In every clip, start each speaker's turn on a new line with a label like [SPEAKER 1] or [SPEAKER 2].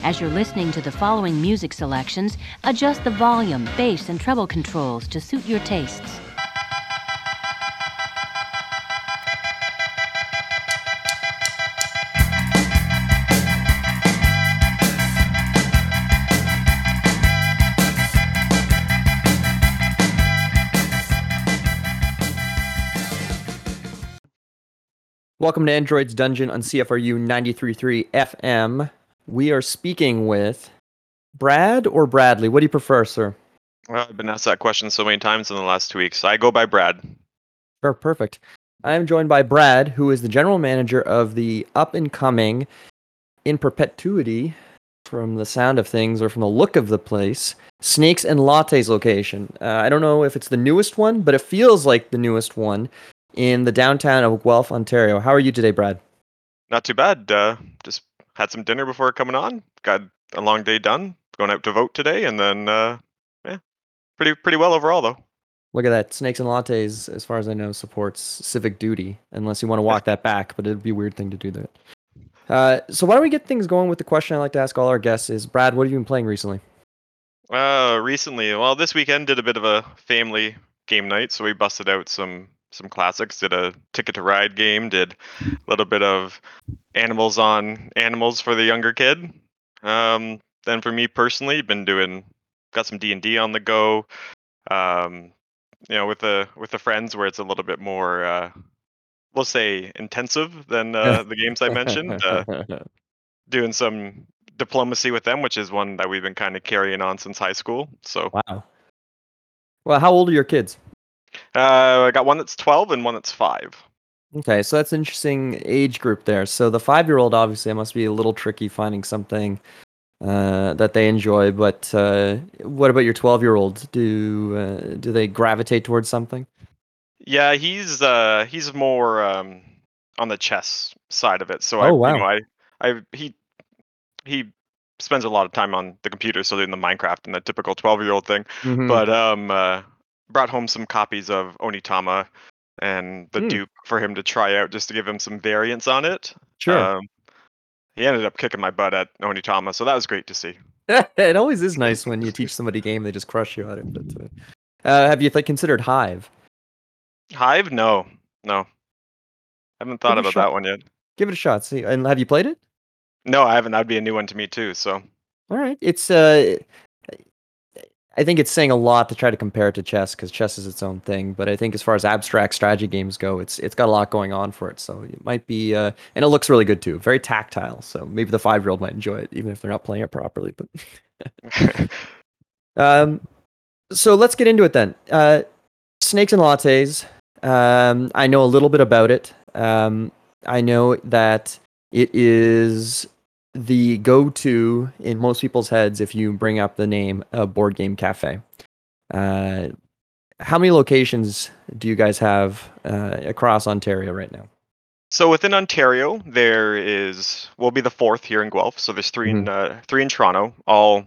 [SPEAKER 1] As you're listening to the following music selections, adjust the volume, bass, and treble controls to suit your tastes.
[SPEAKER 2] Welcome to Android's Dungeon on CFRU 93.3 FM. We are speaking with Brad or Bradley. What do you prefer, sir?
[SPEAKER 3] Well, I've been asked that question so many times in the last two weeks. I go by Brad.
[SPEAKER 2] Oh, perfect. I am joined by Brad, who is the general manager of the up and coming in perpetuity, from the sound of things or from the look of the place, Snakes and Lattes location. Uh, I don't know if it's the newest one, but it feels like the newest one in the downtown of Guelph, Ontario. How are you today, Brad?
[SPEAKER 3] Not too bad. Uh, just had some dinner before coming on. Got a long day done. Going out to vote today, and then uh, yeah, pretty pretty well overall though.
[SPEAKER 2] Look at that. Snakes and Lattes, as far as I know, supports civic duty, unless you want to walk that back, but it'd be a weird thing to do that. Uh, so why don't we get things going with the question I like to ask all our guests is, Brad, what have you been playing recently?
[SPEAKER 3] Uh, recently, well, this weekend did a bit of a family game night, so we busted out some some classics. Did a Ticket to Ride game. Did a little bit of animals on animals for the younger kid. Um, then for me personally, been doing got some D and D on the go. Um, you know, with the with the friends where it's a little bit more, uh, we'll say, intensive than uh, the games I mentioned. Uh, doing some diplomacy with them, which is one that we've been kind of carrying on since high school. So
[SPEAKER 2] wow. Well, how old are your kids?
[SPEAKER 3] Uh, I got one that's 12 and one that's 5.
[SPEAKER 2] Okay, so that's interesting age group there. So the five year old, obviously, it must be a little tricky finding something uh, that they enjoy. But uh, what about your 12 year old? Do uh, do they gravitate towards something?
[SPEAKER 3] Yeah, he's uh, he's more um, on the chess side of it. So
[SPEAKER 2] Oh,
[SPEAKER 3] I,
[SPEAKER 2] wow.
[SPEAKER 3] you know, I, I he he spends a lot of time on the computer, so doing the Minecraft and the typical 12 year old thing.
[SPEAKER 2] Mhm.
[SPEAKER 3] But um, uh, brought home some copies of Onitama and the
[SPEAKER 2] Hmm.
[SPEAKER 3] Duke for him to try out, just to give him some variants on it.
[SPEAKER 2] sure.
[SPEAKER 3] Um, he ended up kicking my butt at Onitama, so that was great to see.
[SPEAKER 2] it always is nice when you teach somebody a game, they just crush you at it. But uh, uh, have you like, considered Hive?
[SPEAKER 3] Hive? No, no. Haven't thought
[SPEAKER 2] Give it a
[SPEAKER 3] about
[SPEAKER 2] shot.
[SPEAKER 3] that one yet.
[SPEAKER 2] Give it a shot. See, and have you played it?
[SPEAKER 3] No, I haven't. That'd be a new one to me too. So
[SPEAKER 2] All right. It's uh I think it's saying a lot to try to compare it to chess because chess is its own thing. But I think as far as abstract strategy games go, it's it's got a lot going on for it. So it might be uh and it looks really good too. Very tactile. So maybe the five year old might enjoy it, even if they're not playing it properly. But um so let's get into it then. Uh snakes and lattes. Um I know a little bit about it. Um I know that it is the go-to in most people's heads if you bring up the name of Board Game Cafe. Uh, how many locations do you guys have uh, across Ontario right now?
[SPEAKER 3] So within Ontario, there is will be the fourth here in Guelph. So there's 3 in uh, three in Toronto, all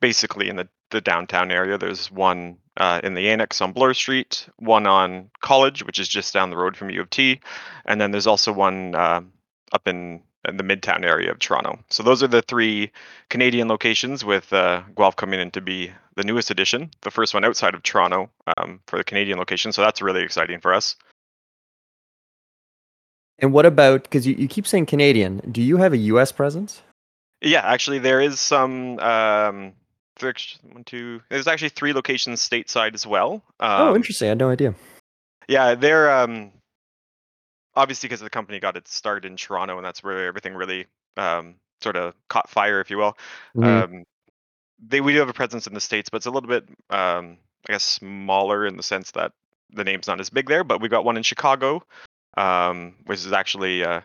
[SPEAKER 3] basically in the the downtown area. There's one uh, in the annex on Bloor Street, one on College, which is just down the road from U of T, and then there's also one uh, up in, in the midtown area of Toronto. So those are the three Canadian locations, with uh, Guelph coming in to be the newest addition, the first one outside of Toronto um, for the Canadian location. So that's really exciting for us.
[SPEAKER 2] And what about because you, you keep saying Canadian? Do you have a U.S. presence?
[SPEAKER 3] Yeah, actually, there is some. Um, there's one, two. There's actually three locations stateside as well. Um,
[SPEAKER 2] oh, interesting. I had no idea.
[SPEAKER 3] Yeah, they're um, obviously because the company got its start in Toronto, and that's where everything really um, sort of caught fire, if you will.
[SPEAKER 2] Mhm.
[SPEAKER 3] Um, they we do have a presence in the states, but it's a little bit, um, I guess, smaller in the sense that the name's not as big there. But we've got one in Chicago, um, which is actually uh,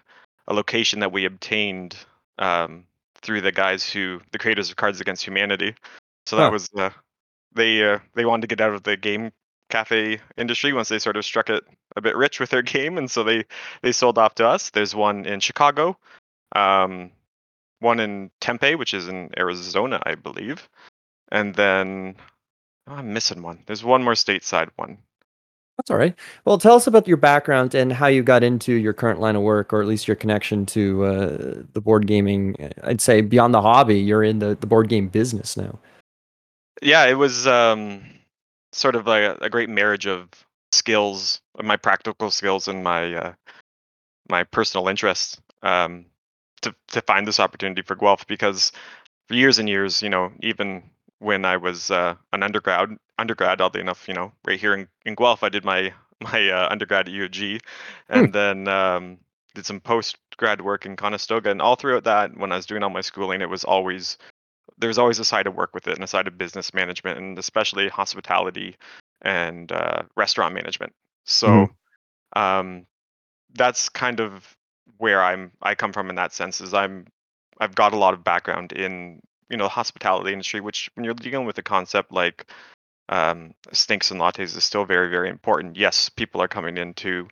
[SPEAKER 3] a location that we obtained um, through the guys who, the creators of Cards Against Humanity. So that was uh, they uh, they wanted to get out of the game cafe industry once they sort of struck it a bit rich with their game, and so they they sold off to us. There's one in Chicago, um, one in Tempe, which is in Arizona, I believe, and then oh, I'm missing one. There's one more stateside one.
[SPEAKER 2] That's all right. Well, tell us about your background and how you got into your current line of work, or at least your connection to uh, the board gaming. I'd say beyond the hobby, you're in the, the board game business now.
[SPEAKER 3] Yeah, it was um, sort of a, a great marriage of skills, my practical skills and my uh, my personal interests um, to to find this opportunity for Guelph because for years and years, you know, even when I was uh, an undergrad, undergrad, oddly enough, you know, right here in, in Guelph, I did my my uh, undergrad at UG, and hmm. then um, did some post grad work in Conestoga. And all throughout that, when I was doing all my schooling, it was always there was always a side of work with it and a side of business management, and especially hospitality and uh, restaurant management. So mm-hmm. um, that's kind of where I'm I come from in that sense. Is I'm I've got a lot of background in you know the hospitality industry, which when you're dealing with a concept like um, snakes and lattes is still very very important. Yes, people are coming in to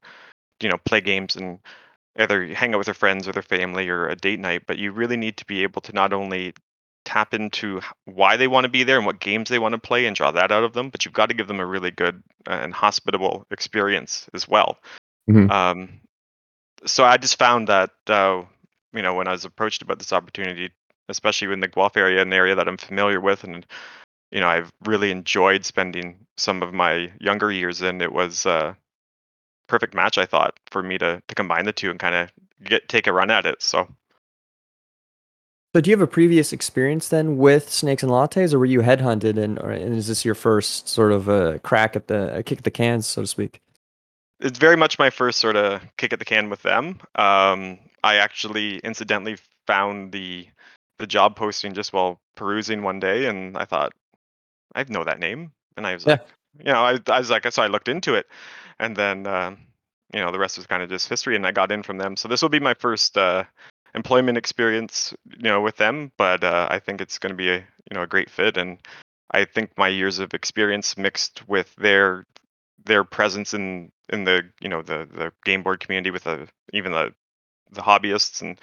[SPEAKER 3] you know play games and either hang out with their friends or their family or a date night, but you really need to be able to not only tap into why they want to be there and what games they want to play and draw that out of them, but you've got to give them a really good and hospitable experience as well. Mm-hmm. Um, so I just found that uh, you know when I was approached about this opportunity especially in the Guelph area, an area that I'm familiar with, and you know I've really enjoyed spending some of my younger years in. It was a perfect match, I thought, for me to to combine the two and kind of get take a run at it. So.
[SPEAKER 2] So, do you have a previous experience then with snakes and lattes, or were you headhunted, and, or, and is this your first sort of a crack at the kick at the cans, so to speak?
[SPEAKER 3] It's very much my first sort of kick at the can with them. Um, I actually incidentally found the the job posting just while perusing one day, and I thought, I know that name, and I was yeah. like, you know, I, I was like, so I looked into it, and then uh, you know the rest was kind of just history, and I got in from them. So this will be my first uh, employment experience, you know, with them, but uh, I think it's going to be a you know a great fit, and I think my years of experience mixed with their their presence in in the you know the the game board community with the even the the hobbyists and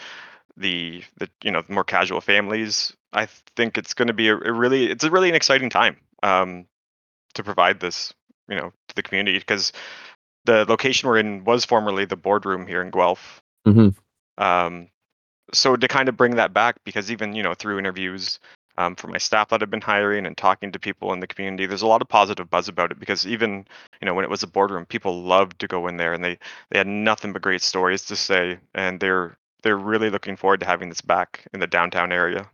[SPEAKER 3] the the you know the more casual families i think it's going to be a, a, really it's a really an exciting time um, to provide this you know to the community because the location we're in was formerly the boardroom here in guelph mm-hmm. um, so to kind of bring that back because even you know through interviews um, for my staff that I've been hiring and talking to people in the community, there's a lot of positive buzz about it because even you know when it was a boardroom, people loved to go in there and they they had nothing but great stories to say, and they're they're really looking forward to having this back in the downtown area.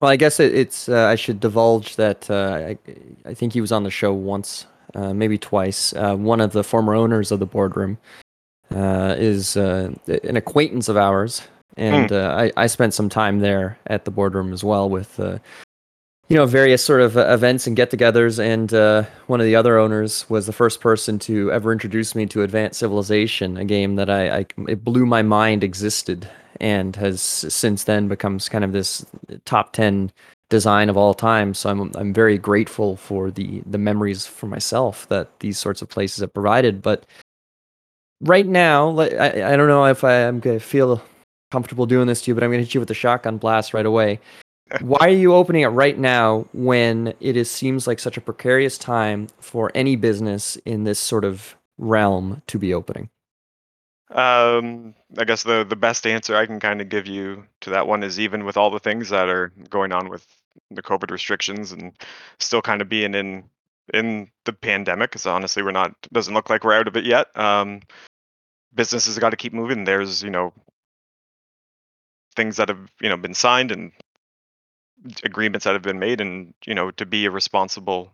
[SPEAKER 2] Well, I guess it, it's uh, I should divulge that uh, I, I think he was on the show once, uh, maybe twice. Uh, one of the former owners of the boardroom uh, is uh, an acquaintance of ours, and mm. I, I spent some time there at the boardroom as well with you know various sort of events and get-togethers. And uh, one of the other owners was the first person to ever introduce me to advanced civilization a game that I, I it blew my mind existed and has since then becomes kind of this top 10 design of all time. So i'm i'm very grateful for the the memories for myself that these sorts of places have provided. But right now i, I don't know if I, i'm going to feel comfortable doing this to you but i'm going to hit you with a shotgun blast right away why are you opening it right now when it is seems like such a precarious time for any business in this sort of realm to be opening?
[SPEAKER 3] Um, I guess the the best answer I can kind of give you to that one is even with all the things that are going on with the COVID restrictions and still kind of being in in the pandemic, because honestly we're not doesn't look like we're out of it yet. Um, businesses got to keep moving. There's you know things that have you know been signed and agreements that have been made and you know to be a responsible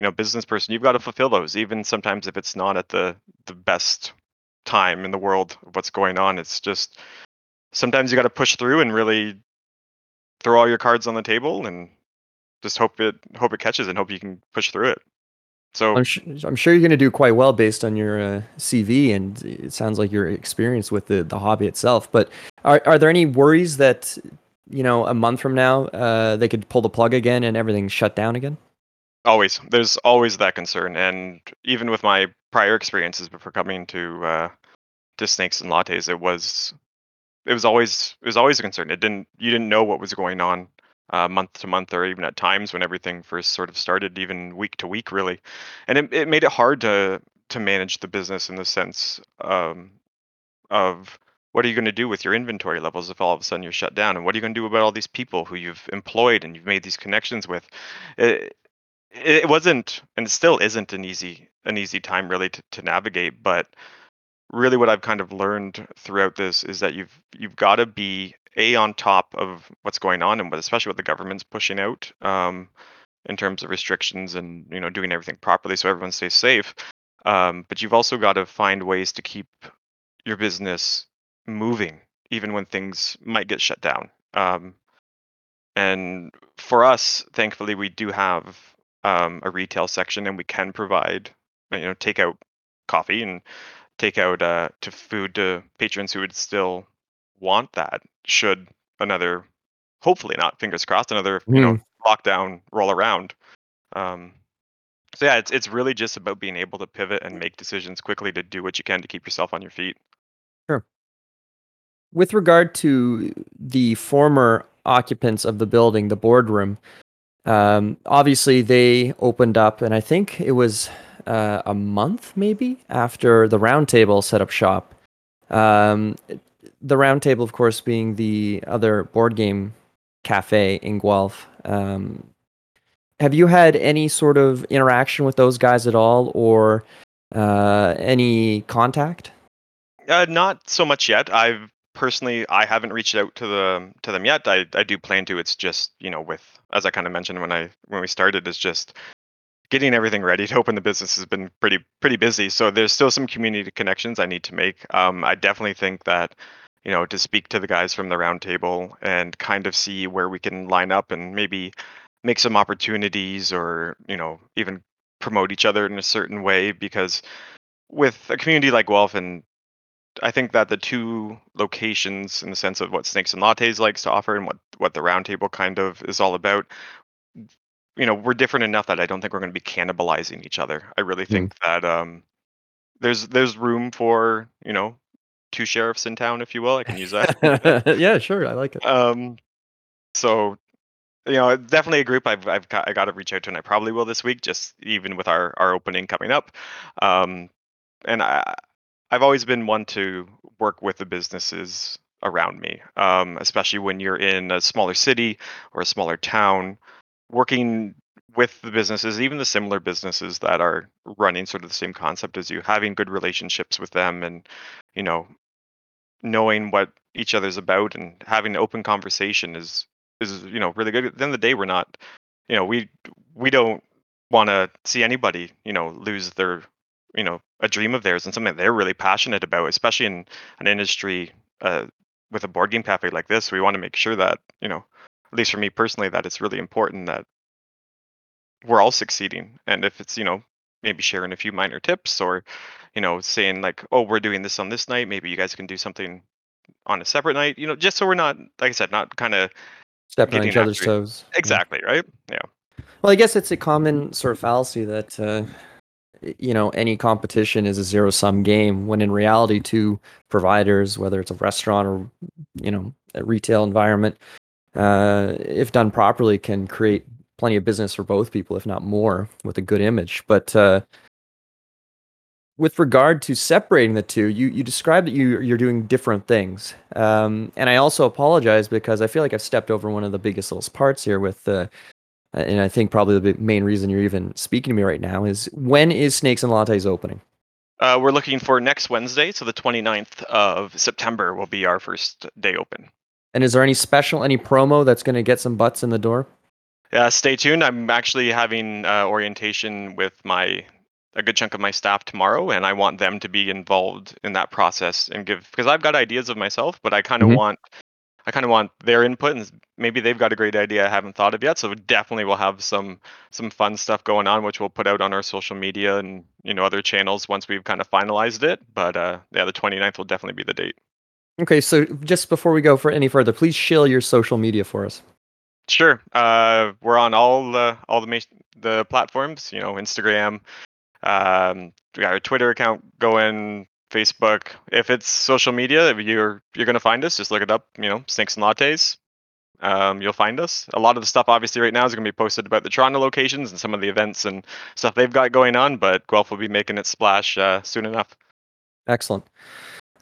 [SPEAKER 3] you know business person you've got to fulfill those even sometimes if it's not at the the best time in the world of what's going on it's just sometimes you got to push through and really throw all your cards on the table and just hope it hope it catches and hope you can push through it so
[SPEAKER 2] i'm, sh- I'm sure you're going to do quite well based on your uh, cv and it sounds like your experience with the, the hobby itself but are, are there any worries that you know, a month from now, uh, they could pull the plug again and everything's shut down again?
[SPEAKER 3] Always, there's always that concern, and even with my prior experiences before coming to uh, to snakes and lattes, it was it was always it was always a concern. It didn't you didn't know what was going on uh, month to month, or even at times when everything first sort of started, even week to week, really, and it it made it hard to to manage the business in the sense um, of what are you going to do with your inventory levels if all of a sudden you're shut down? And what are you going to do about all these people who you've employed and you've made these connections with? It, it wasn't and still isn't an easy an easy time really to, to navigate but really what i've kind of learned throughout this is that you've you've got to be a on top of what's going on and what especially what the government's pushing out um, in terms of restrictions and you know doing everything properly so everyone stays safe um, but you've also got to find ways to keep your business moving even when things might get shut down um, and for us thankfully we do have um, a retail section and we can provide you know take out coffee and take out uh, to food to patrons who would still want that should another hopefully not fingers crossed another you know lockdown roll around. Um, so yeah it's it's really just about being able to pivot and make decisions quickly to do what you can to keep yourself on your feet. Sure.
[SPEAKER 2] With regard to the former occupants of the building, the boardroom, um, obviously they opened up, and I think it was uh, a month maybe after the Roundtable set up shop. Um, the Roundtable, of course, being the other board game cafe in Guelph. Um, have you had any sort of interaction with those guys at all, or uh, any contact?
[SPEAKER 3] Uh, not so much yet. I've personally I haven't reached out to the to them yet. I I do plan to. It's just you know with as I kind of mentioned when I when we started it's just getting everything ready to open the business has been pretty pretty busy. So there's still some community connections I need to make. Um, I definitely think that you know to speak to the guys from the roundtable and kind of see where we can line up and maybe make some opportunities or you know even promote each other in a certain way because with a community like Guelph and I think that the two locations in the sense of what Snakes and Lattes likes to offer and what what the roundtable kind of is all about you know we're different enough that I don't think we're going to be cannibalizing each other. I really think that um there's there's room for, you know, two sheriffs in town if you will. I can use that.
[SPEAKER 2] yeah, sure, I like it.
[SPEAKER 3] um so you know, definitely a group I've I've got, I got to reach out to, and I probably will this week, just even with our our opening coming up. Um, and I I've always been one to work with the businesses around me, um, especially when you're in a smaller city or a smaller town, working with the businesses, even the similar businesses that are running sort of the same concept as you, having good relationships with them, and you know, knowing what each other's about and having an open conversation is is you know really good. At the end of the day, we're not, you know, we we don't want to see anybody you know lose their you know a dream of theirs and something they're really passionate about, especially in an industry uh, with a board game cafe like this. We want to make sure that you know, at least for me personally, that it's really important that we're all succeeding. And if it's you know maybe sharing a few minor tips or you know saying like, oh, we're doing this on this night, maybe you guys can do something on a separate night. You know, just so we're not like I said, not kind of
[SPEAKER 2] Stepping on each other's toes. Yeah.
[SPEAKER 3] exactly right. Yeah.
[SPEAKER 2] Well, I guess it's a common sort of fallacy that uh, you know any competition is a zero sum game. When in reality, two providers, whether it's a restaurant or you know a retail environment, uh, if done properly, can create plenty of business for both people, if not more, with a good image. But uh, with regard to separating the two, you you described that you you're doing different things, um, and I also apologize because I feel like I've stepped over one of the biggest little parts here with. Uh, and I think probably the main reason you're even speaking to me right now is when is Snakes and Lattes opening?
[SPEAKER 3] Uh, we're looking for next Wednesday, so the 29th of September will be our first day open.
[SPEAKER 2] And is there any special, any promo that's going to get some butts in the door?
[SPEAKER 3] Yeah, stay tuned. I'm actually having uh, orientation with my a good chunk of my staff tomorrow, and I want them to be involved in that process and give because I've got ideas of myself, but I kind of
[SPEAKER 2] Mhm.
[SPEAKER 3] want I kind of want their input, and maybe they've got a great idea I haven't thought of yet. So definitely we'll have some some fun stuff going on, which we'll put out on our social media and you know other channels once we've kind of finalized it. But uh, yeah, the 29th will definitely be the date.
[SPEAKER 2] Okay, so just before we go for any further, please shill your social media for us.
[SPEAKER 3] Sure. Uh, we're on all the all the ma- the platforms. You know, Instagram. Um, we got our Twitter account going. Facebook. If it's social media, if you're you're gonna find us. Just look it up. You know, Snakes and Lattes. um, you'll find us. A lot of the stuff, obviously, right now is going to be posted about the Toronto locations and some of the events and stuff they've got going on. But Guelph will be making its splash uh, soon enough.
[SPEAKER 2] Excellent.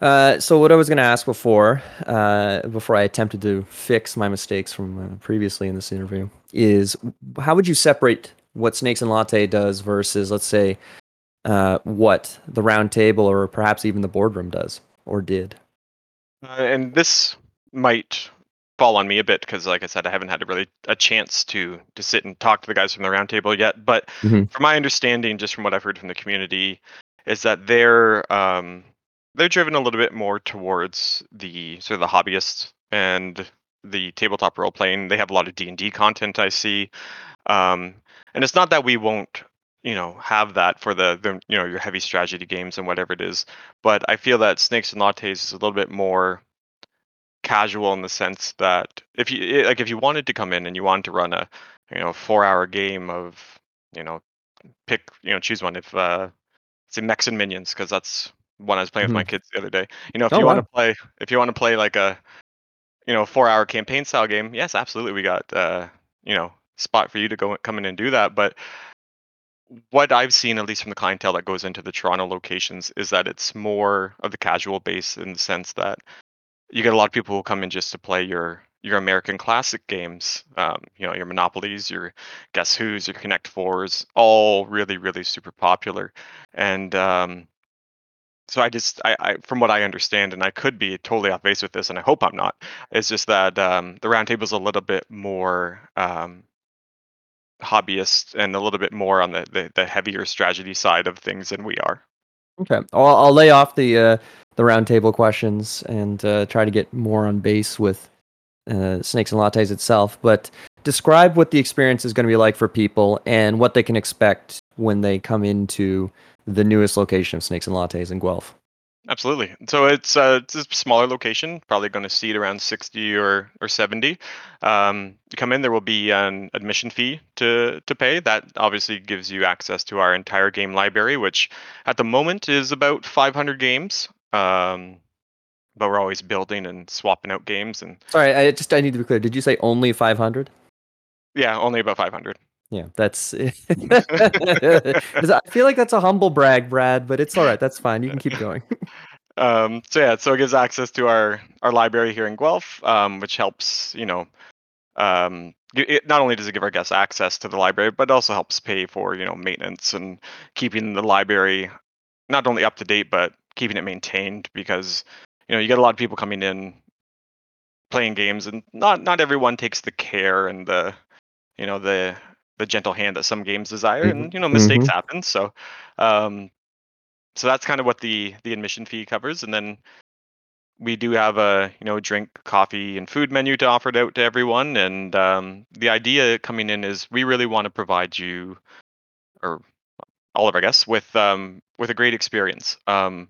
[SPEAKER 2] Uh, so what I was going to ask before, uh, before I attempted to fix my mistakes from uh, previously in this interview, is how would you separate what Snakes and Latte does versus, let's say, uh, what the round table or perhaps even the boardroom does or did?
[SPEAKER 3] Uh, and this might fall on me a bit because, like I said, I haven't had a really a chance to to sit and talk to the guys from the roundtable yet. But
[SPEAKER 2] Mhm.
[SPEAKER 3] from my understanding, just from what I've heard from the community, is that they're um, they're driven a little bit more towards the sort of the hobbyists and the tabletop role playing. They have a lot of D and D content I see, um, and it's not that we won't you know have that for the, the you know your heavy strategy games and whatever it is but i feel that snakes and lattes is a little bit more casual in the sense that if you eh, like if you wanted to come in and you wanted to run a you know four hour game of you know pick you know choose one if uh say mechs and minions because that's one i was playing with my kids the other day. You know if
[SPEAKER 2] Oh,
[SPEAKER 3] you want to play if you want to play like a you know four hour campaign style game yes absolutely we got uh you know spot for you to go come in and do that but what I've seen, at least from the clientele that goes into the Toronto locations, is that it's more of the casual base in the sense that you get a lot of people who come in just to play your your American classic games, um, you know, your Monopolies, your Guess Who's, your Connect Fours, all really, really super popular. And um, so I just, I, I, from what I understand, and I could be totally off base with this, and I hope I'm not, it's just that um, the is a little bit more um, hobbyist and a little bit more on the, the the heavier strategy side of things than we are.
[SPEAKER 2] Okay, I'll, I'll lay off the uh, the roundtable questions and uh, try to get more on base with uh, Snakes and Lattes itself. But describe what the experience is going to be like for people and what they can expect when they come into the newest location of Snakes and Lattes in Guelph.
[SPEAKER 3] Absolutely. So it's uh, it's a smaller location, probably going to seat around 60 or or 70. Um, you come in, there will be an admission fee to to pay. That obviously gives you access to our entire game library, which at the moment is about 500 games. Um, but we're always building and swapping out games, and
[SPEAKER 2] Sorry, I just I need to be clear. Did you say only 500?
[SPEAKER 3] yeah, only about 500.
[SPEAKER 2] Yeah, that's. I feel like that's a humble brag, Brad, but it's all right. That's fine. You can keep going.
[SPEAKER 3] um, so yeah, so it gives access to our our library here in Guelph, um, which helps you know, um, it, not only does it give our guests access to the library, but also helps pay for you know maintenance and keeping the library not only up to date but keeping it maintained because you know you get a lot of people coming in playing games and not not everyone takes the care and the you know the the gentle hand that some games desire
[SPEAKER 2] Mhm,
[SPEAKER 3] and you know mistakes
[SPEAKER 2] mhm.
[SPEAKER 3] happen so um so that's kind of what the the admission fee covers and then we do have a you know drink coffee and food menu to offer it out to everyone and um, the idea coming in is we really want to provide you or all of our guests with um, with a great experience um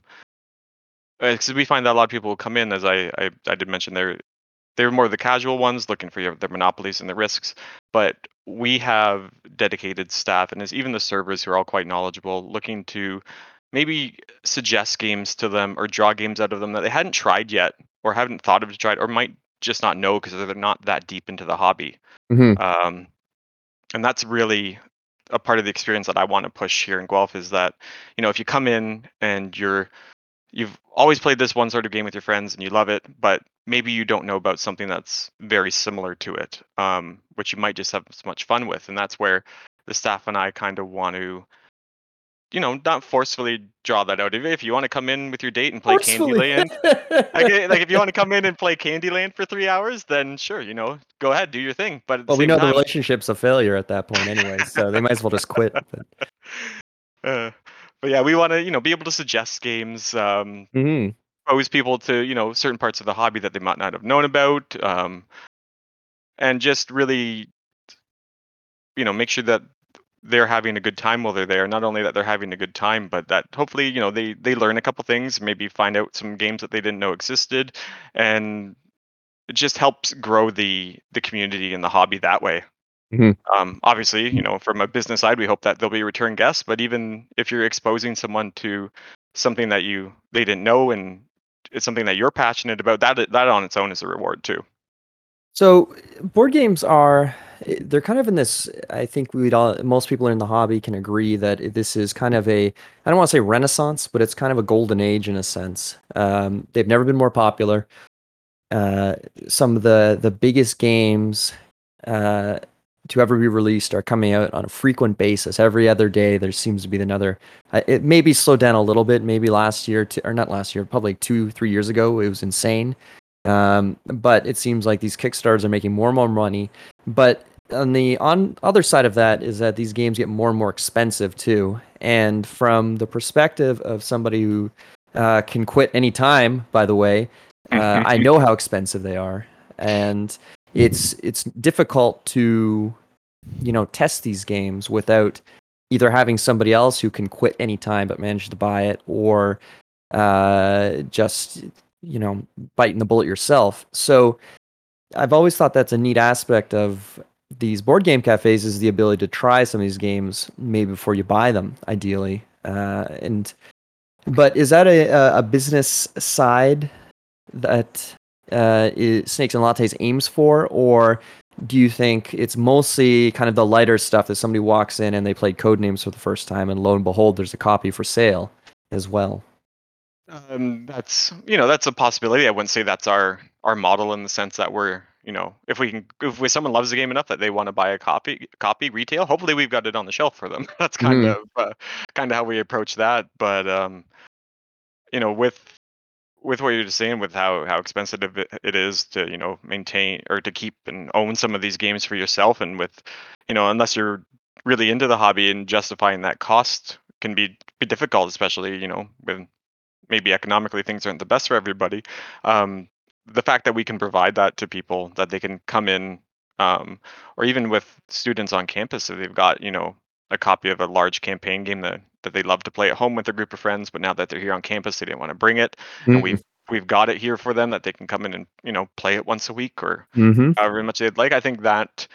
[SPEAKER 3] because we find that a lot of people come in as I, I i did mention they're they're more the casual ones looking for your, their monopolies and the risks but we have dedicated staff and even the servers who are all quite knowledgeable looking to maybe suggest games to them or draw games out of them that they hadn't tried yet or haven't thought of to try or might just not know because they're not that deep into the hobby
[SPEAKER 2] Mhm.
[SPEAKER 3] um, and that's really a part of the experience that I want to push here in Guelph is that you know if you come in and you're you've always played this one sort of game with your friends and you love it, but maybe you don't know about something that's very similar to it, um, which you might just have as much fun with, and that's where the staff and I kind of want to. You know, not forcefully draw that out. If, if you want to come in with your date and play
[SPEAKER 2] Forcefully.
[SPEAKER 3] Candyland, like, eh, like if you want to come in and play Candyland for three hours, then sure, you know, go ahead, do your thing. But at the
[SPEAKER 2] well, we
[SPEAKER 3] same
[SPEAKER 2] know the relationship's a failure at that point anyway, so they might as well just quit. But,
[SPEAKER 3] uh, but yeah, we want to you know be able to suggest games, um,
[SPEAKER 2] Mhm.
[SPEAKER 3] expose people to you know certain parts of the hobby that they might not have known about, um, and just really you know make sure that they're having a good time while they're there. Not only that they're having a good time, but that hopefully you know they they learn a couple things, maybe find out some games that they didn't know existed, and it just helps grow the the community and the hobby that way.
[SPEAKER 2] Mhm.
[SPEAKER 3] Um, obviously, you know, from a business side, we hope that they'll be return guests. But even if you're exposing someone to something that you they didn't know and it's something that you're passionate about, that that on its own is a reward too.
[SPEAKER 2] So board games are eh, they're kind of in this I think we'd all most people in the hobby can agree that this is kind of a I don't want to say renaissance, but it's kind of a golden age in a sense. Um, they've never been more popular. Uh, some of the the biggest games uh, to ever be released are coming out on a frequent basis. Every other day, there seems to be another. Uh, it maybe slowed down a little bit. Maybe last year, to, or not last year, probably two, three years ago, it was insane. Um, but it seems like these Kickstarters are making more and more money. But on the on other side of that is that these games get more and more expensive too. And from the perspective of somebody who uh, can quit any time, by the way, uh, I know how expensive they are, and it's it's difficult to you know test these games without either having somebody else who can quit anytime but manage to buy it, or uh, just you know biting the bullet yourself. So I've always thought that's a neat aspect of these board game cafes is the ability to try some of these games maybe before you buy them, ideally. Uh, and but is that a a business side that uh, is Snakes and Lattes aims for, or do you think it's mostly kind of the lighter stuff that somebody walks in and they play Codenames for the first time, and lo and behold, there's a copy for sale as well?
[SPEAKER 3] Um, that's you know that's a possibility. I wouldn't say that's our our model in the sense that we're you know if we can if someone loves the game enough that they want to buy a copy copy retail, hopefully we've got it on the shelf for them. that's kind
[SPEAKER 2] Mhm.
[SPEAKER 3] of uh, kind of how we approach that. But um, you know with with what you're just saying with how how expensive it is to you know maintain or to keep and own some of these games for yourself and with you know unless you're really into the hobby and justifying that cost can be be difficult especially you know when maybe economically things aren't the best for everybody. Um the fact that we can provide that to people that they can come in um or even with students on campus if they've got you know a copy of a large campaign game that that they love to play at home with a group of friends, but now that they're here on campus, they didn't want to bring it, and
[SPEAKER 2] Mhm.
[SPEAKER 3] we've we've got it here for them that they can come in and you know play it once a week or
[SPEAKER 2] Mhm.
[SPEAKER 3] however much they'd like. I think that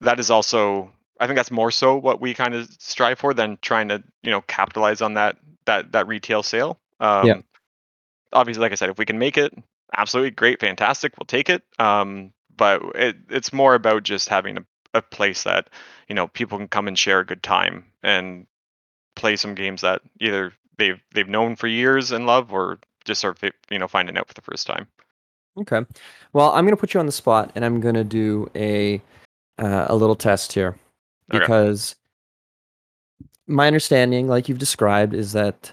[SPEAKER 3] that is also I think that's more so what we kind of strive for than trying to you know capitalize on that that that retail sale. Um,
[SPEAKER 2] Yeah.
[SPEAKER 3] Obviously, like I said, if we can make it, absolutely great, fantastic, we'll take it. Um, but it, it's more about just having a, a place that you know people can come and share a good time and play some games that either they've they've known for years and love or just are you know finding out for the first time.
[SPEAKER 2] Okay. Well, I'm going to put you on the spot, and I'm going to do a uh, a little test here
[SPEAKER 3] Okay.
[SPEAKER 2] because my understanding, like you've described, is that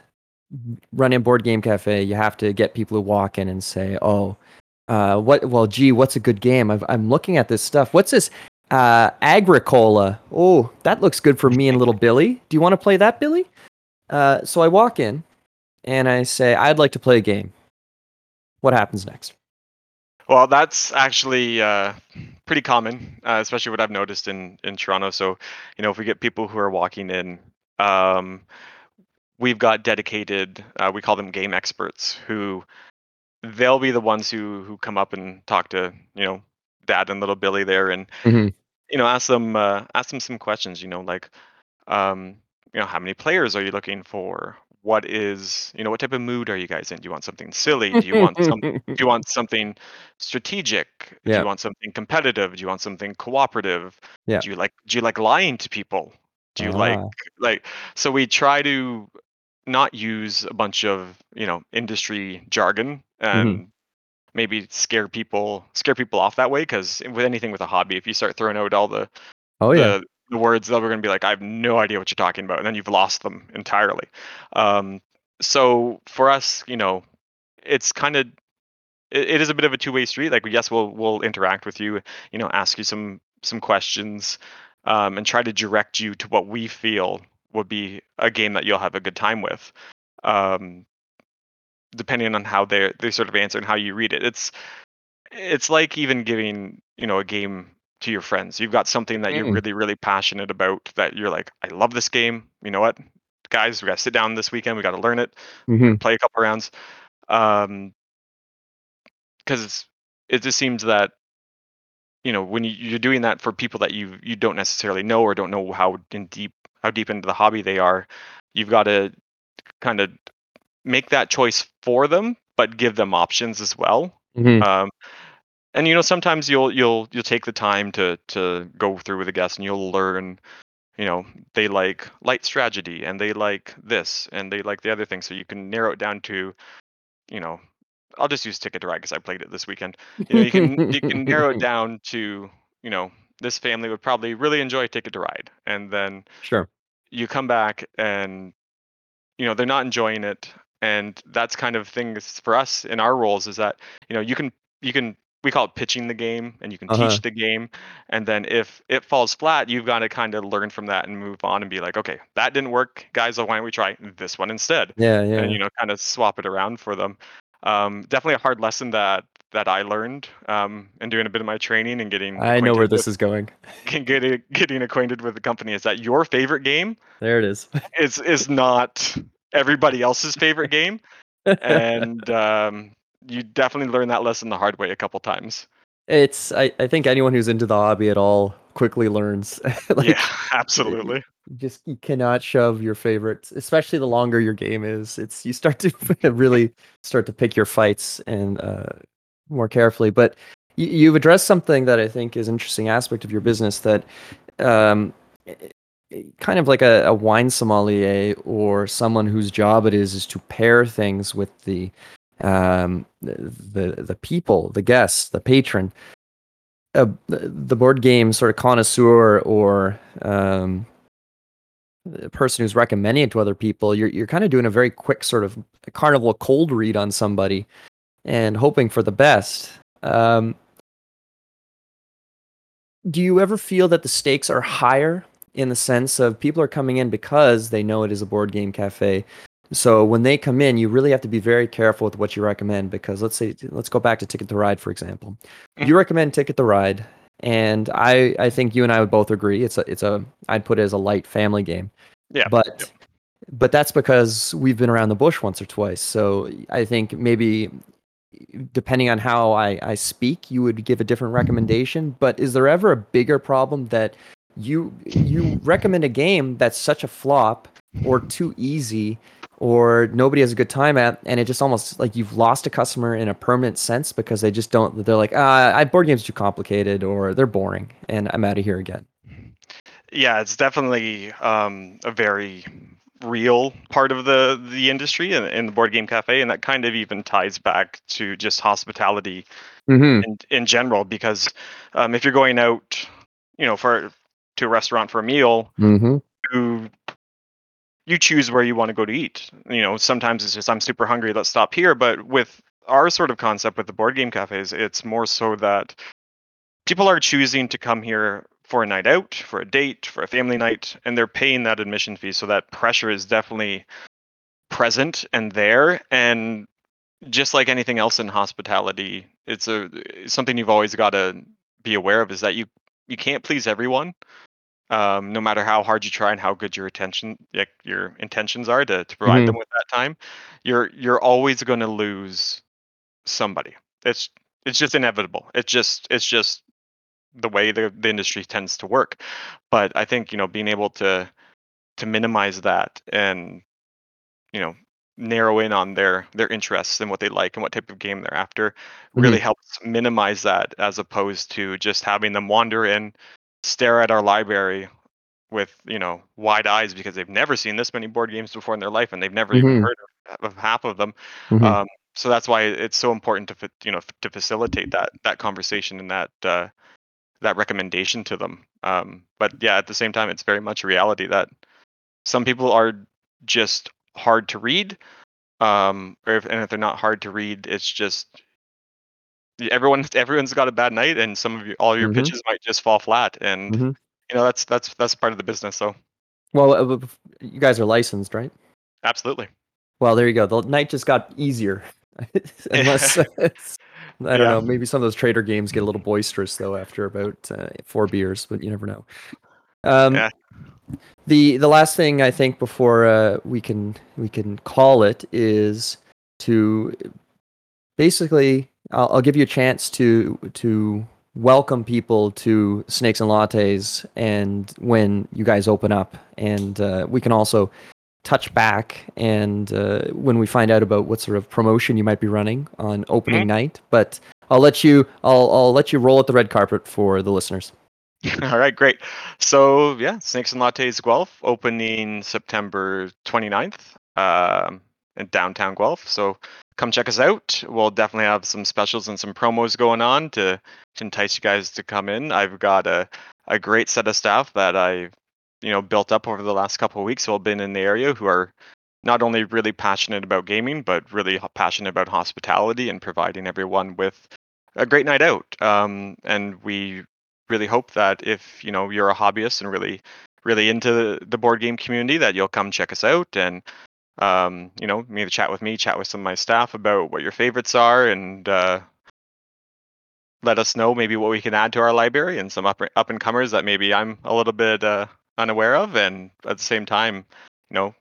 [SPEAKER 2] running a board game cafe, you have to get people to walk in and say, "Oh, uh, what? Well, gee, what's a good game? I've, I'm looking at this stuff. What's this? Uh, Agricola. Oh, that looks good for me and little Billy. Do you want to play that, Billy?" Uh, so I walk in, and I say, "I'd like to play a game." What happens next?
[SPEAKER 3] Well, that's actually uh, pretty common, uh, especially what I've noticed in in Toronto. So, you know, if we get people who are walking in, um, we've got dedicated, uh, we call them game experts, who they'll be the ones who who come up and talk to you know Dad and little Billy there, and
[SPEAKER 2] Mhm.
[SPEAKER 3] you know ask them uh, ask them some questions. You know, like um, you know, how many players are you looking for? What is, you know, what type of mood are you guys in? Do you want something silly? Do you want some do you want something strategic? Do you want something competitive? Do you want something cooperative?
[SPEAKER 2] Yeah.
[SPEAKER 3] Do you like do you like lying to people? Do you like
[SPEAKER 2] Ah.
[SPEAKER 3] like so we try to not use a bunch of, you know, industry jargon and maybe scare people scare people off that way because with anything with a hobby if you start throwing out all the
[SPEAKER 2] Oh yeah.
[SPEAKER 3] the the words that we're going to be like, I have no idea what you're talking about, and then you've lost them entirely. Um, so for us, you know, it's kind of it, it is a bit of a two way street. Like, yes, we'll we'll interact with you, you know, ask you some some questions, um, and try to direct you to what we feel would be a game that you'll have a good time with. Um, depending on how they they sort of answer and how you read it, it's it's like even giving you know a game to your friends. You've got something that you're
[SPEAKER 2] Mm.
[SPEAKER 3] really really passionate about that you're like i love this game. You know what? Guys we got to sit down this weekend. We got to learn it.
[SPEAKER 2] Hmm
[SPEAKER 3] play a couple rounds. Um because it just seems that you know when you, you're doing that for people that you you don't necessarily know or don't know how in deep how deep into the hobby they are you've got to kind of make that choice for them but give them options as well.
[SPEAKER 2] Hmm
[SPEAKER 3] um, and you know sometimes you'll you'll you'll take the time to to go through with a guest and you'll learn you know they like light strategy and they like this and they like the other thing. So you can narrow it down to you know i'll just use ticket to ride because i played it this weekend. You know you can you can narrow it down to you know this family would probably really enjoy ticket to ride. And then
[SPEAKER 2] Sure.
[SPEAKER 3] you come back and you know they're not enjoying it and that's kind of things for us in our roles is that you know you can you can we call it pitching the game and you can
[SPEAKER 2] Uh-huh.
[SPEAKER 3] teach the game and then if it falls flat you've got to kind of learn from that and move on and be like okay that didn't work guys so why don't we try this one instead
[SPEAKER 2] Yeah, yeah.
[SPEAKER 3] and you know kind of swap it around for them um, definitely a hard lesson that that i learned um, in doing a bit of my training and getting
[SPEAKER 2] I know where this is going.
[SPEAKER 3] getting, getting acquainted with the company is that your favorite game
[SPEAKER 2] There it is.
[SPEAKER 3] is is not everybody else's favorite game and um, you definitely learn that lesson the hard way a couple times
[SPEAKER 2] It's I, I think anyone who's into the hobby at all quickly learns. like,
[SPEAKER 3] yeah absolutely
[SPEAKER 2] you just you cannot shove your favorites, especially the longer your game is. It's you start to really start to pick your fights and uh, more carefully. But you, you've addressed something that I think is an interesting aspect of your business that um, kind of like a, a wine sommelier or someone whose job it is is to pair things with the um, the the people, the guests, the patron. Uh, the board game sort of connoisseur or um, the person who's recommending it to other people, you're you're kind of doing a very quick sort of carnival cold read on somebody and hoping for the best. Um, do you ever feel that the stakes are higher in the sense of people are coming in because they know it is a board game cafe? So when they come in, you really have to be very careful with what you recommend because let's say let's go back to Ticket to Ride for example. Mm-hmm. You recommend Ticket to Ride, and I I think you and I would both agree it's a it's a I'd put it as a light family game.
[SPEAKER 3] Yeah,
[SPEAKER 2] But but that's because we've been around the bush once or twice. So I think maybe depending on how I, I speak, you would give a different recommendation. But is there ever a bigger problem that you you recommend a game that's such a flop or too easy or nobody has a good time at and it just almost like you've lost a customer in a permanent sense because they just don't they're like ah I board games are too complicated or they're boring and I'm out of here again.
[SPEAKER 3] yeah it's definitely um, a very real part of the the industry and in the board game cafe and that kind of even ties back to just hospitality
[SPEAKER 2] Mm-hmm.
[SPEAKER 3] in, in general because um, if you're going out you know for to a restaurant for a meal
[SPEAKER 2] Mm-hmm.
[SPEAKER 3] you you choose where you want to go to eat. You know sometimes it's just i'm super hungry let's stop here. But with our sort of concept with the board game cafes it's more so that people are choosing to come here for a night out for a date for a family night and they're paying that admission fee. So that pressure is definitely present and there. And just like anything else in hospitality it's a it's something you've always got to be aware of is that you you can't please everyone um, no matter how hard you try and how good your attention like your intentions are to, to provide
[SPEAKER 2] Mhm.
[SPEAKER 3] them with that time you're you're always going to lose somebody. It's it's just inevitable. It's just it's just the way the, the industry tends to work. But i think you know being able to to minimize that and you know narrow in on their their interests and what they like and what type of game they're after really helps minimize that as opposed to just having them wander in stare at our library with you know wide eyes because they've never seen this many board games before in their life and they've never even
[SPEAKER 2] Mhm.
[SPEAKER 3] heard of, of half of them
[SPEAKER 2] Mhm.
[SPEAKER 3] um, so that's why it's so important to you know to facilitate that that conversation and that uh, that recommendation to them um, but yeah at the same time it's very much a reality that some people are just hard to read um, or if, and if they're not hard to read it's just everyone everyone's got a bad night and some of you, all your
[SPEAKER 2] Mhm.
[SPEAKER 3] pitches might just fall flat and
[SPEAKER 2] Mhm.
[SPEAKER 3] you know that's that's that's part of the business so
[SPEAKER 2] Well, uh, you guys are licensed, right?
[SPEAKER 3] absolutely
[SPEAKER 2] Well, there you go. The night just got easier. Unless I don't
[SPEAKER 3] Yeah.
[SPEAKER 2] know, maybe some of those trader games get a little boisterous though after about uh, four beers, but you never know. Um,
[SPEAKER 3] Yeah.
[SPEAKER 2] The the last thing I think before uh, we can we can call it is to basically I'll, I'll give you a chance to to welcome people to Snakes and Lattes and when you guys open up, and uh, we can also touch back and uh, when we find out about what sort of promotion you might be running on opening night. But I'll let you I'll I'll let you roll at the red carpet for the listeners.
[SPEAKER 3] All right, great. So yeah, Snakes and Lattes Guelph opening September 29th um, in downtown Guelph. So come check us out. We'll definitely have some specials and some promos going on to, to entice you guys to come in. I've got a, a great set of staff that I've you know built up over the last couple of weeks who have been in the area who are not only really passionate about gaming but really passionate about hospitality and providing everyone with a great night out. Um, and we really hope that if you know you're a hobbyist and really really into the board game community that you'll come check us out and um, you know maybe chat with me chat with some of my staff about what your favorites are and uh, let us know maybe what we can add to our library and some up up and comers that maybe i'm a little bit uh, unaware of and at the same time you know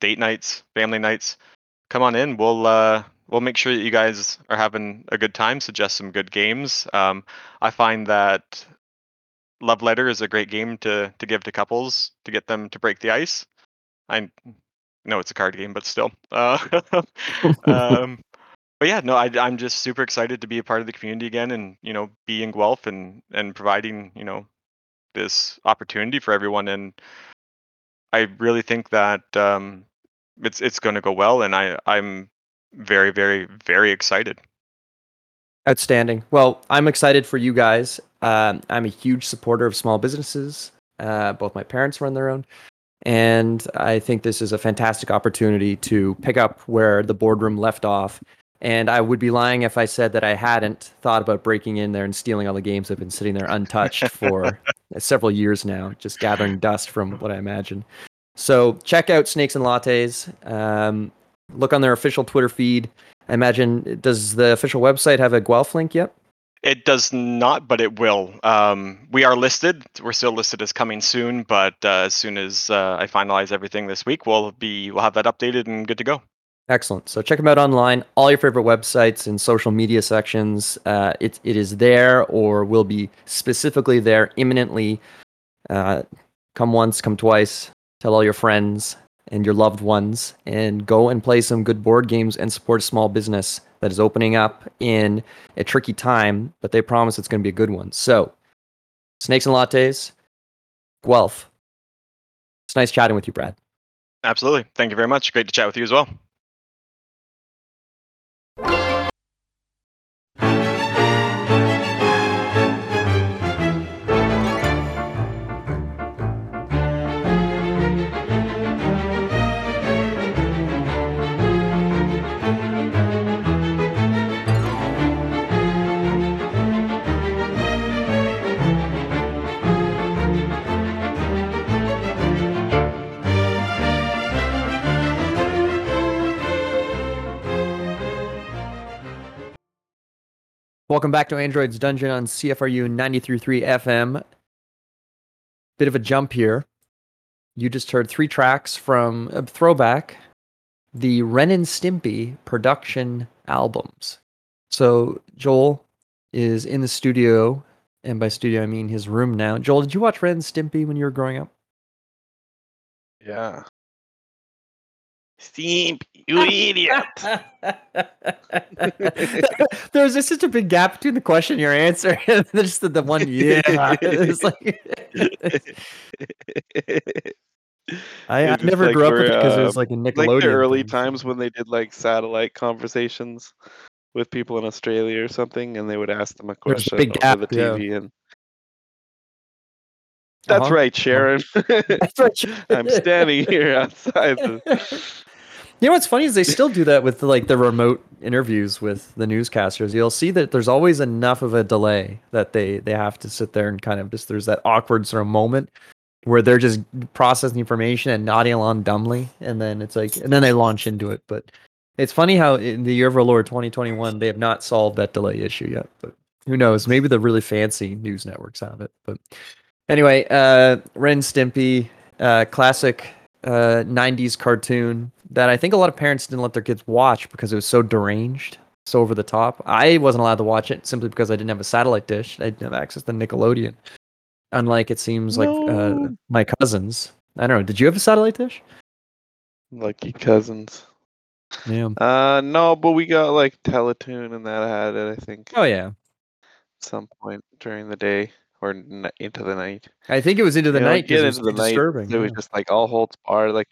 [SPEAKER 3] date nights family nights come on in we'll uh, we'll make sure that you guys are having a good time suggest some good games um, i find that Love Letter is a great game to to give to couples to get them to break the ice. I know it's a card game, but still. Uh, um, but yeah, no, I, I'm just super excited to be a part of the community again, and you know, be in Guelph and and providing you know this opportunity for everyone. And I really think that um, it's it's going to go well, and I I'm very very very excited.
[SPEAKER 2] Outstanding. Well, I'm excited for you guys. Um, I'm a huge supporter of small businesses. Uh, both my parents run their own. And I think this is a fantastic opportunity to pick up where the boardroom left off. And I would be lying if I said that I hadn't thought about breaking in there and stealing all the games that have been sitting there untouched for several years now, just gathering dust from what I imagine. So check out Snakes and Lattes. Um, look on their official Twitter feed. I imagine, does the official website have a Guelph link yet?
[SPEAKER 3] It does not, but it will. Um, we are listed. We're still listed as coming soon, but uh, as soon as uh, I finalize everything this week, we'll be we'll have that updated and good to go.
[SPEAKER 2] Excellent. So check them out online. All your favorite websites and social media sections. Uh, it it is there, or will be specifically there imminently. Uh, come once, come twice. Tell all your friends and your loved ones, and go and play some good board games and support a small business that is opening up in a tricky time, but they promise it's going to be a good one. So, Snakes and Lattes, Guelph. It's nice chatting with you, Brad.
[SPEAKER 3] Absolutely. Thank you very much. Great to chat with you as well.
[SPEAKER 2] Welcome back to Android's Dungeon on CFRU 93.3 FM. Bit of a jump here. You just heard three tracks from a throwback, the Ren and Stimpy production albums. So Joel is in the studio, and by studio I mean his room now. Joel, did you watch Ren and Stimpy when you were growing up?
[SPEAKER 4] Yeah. Steam, you idiot.
[SPEAKER 2] There's just such a big gap between the question and your answer. and just the, the one, yeah. It's like, I, I never
[SPEAKER 4] like
[SPEAKER 2] grew up
[SPEAKER 4] for,
[SPEAKER 2] with it because it
[SPEAKER 4] uh,
[SPEAKER 2] was like a Nickelodeon.
[SPEAKER 4] like the early
[SPEAKER 2] thing.
[SPEAKER 4] times when they did like satellite conversations with people in Australia or something, and they would ask them a
[SPEAKER 2] There was a
[SPEAKER 4] question
[SPEAKER 2] big gap,
[SPEAKER 4] over the
[SPEAKER 2] yeah.
[SPEAKER 4] TV. And that's
[SPEAKER 2] Uh-huh.
[SPEAKER 4] right, Sharon.
[SPEAKER 2] That's right.
[SPEAKER 4] I'm standing here outside. The...
[SPEAKER 2] You know what's funny is they still do that with like the remote interviews with the newscasters. You'll see that there's always enough of a delay that they they have to sit there and kind of just there's that awkward sort of moment where they're just processing information and nodding along dumbly, and then it's like and then they launch into it. But it's funny how in the year of our Lord 2021 they have not solved that delay issue yet. But who knows? Maybe the really fancy news networks have it. But anyway, uh, Ren Stimpy, uh, classic uh, 90s cartoon that I think a lot of parents didn't let their kids watch because it was so deranged, so over the top. I wasn't allowed to watch it simply because I didn't have a satellite dish. I didn't have access to Nickelodeon. Unlike it seems like uh, my cousins. I don't know. Did you have a satellite dish?
[SPEAKER 4] Lucky cousins.
[SPEAKER 2] Yeah.
[SPEAKER 4] Uh, no, but we got like Teletoon and that had it. I think
[SPEAKER 2] Oh yeah.
[SPEAKER 4] at some point during the day or n- into the night.
[SPEAKER 2] I think it was into the
[SPEAKER 4] You know,
[SPEAKER 2] night.
[SPEAKER 4] get
[SPEAKER 2] it was
[SPEAKER 4] into the night.
[SPEAKER 2] disturbing.
[SPEAKER 4] It was
[SPEAKER 2] yeah.
[SPEAKER 4] just like all holds barred. Like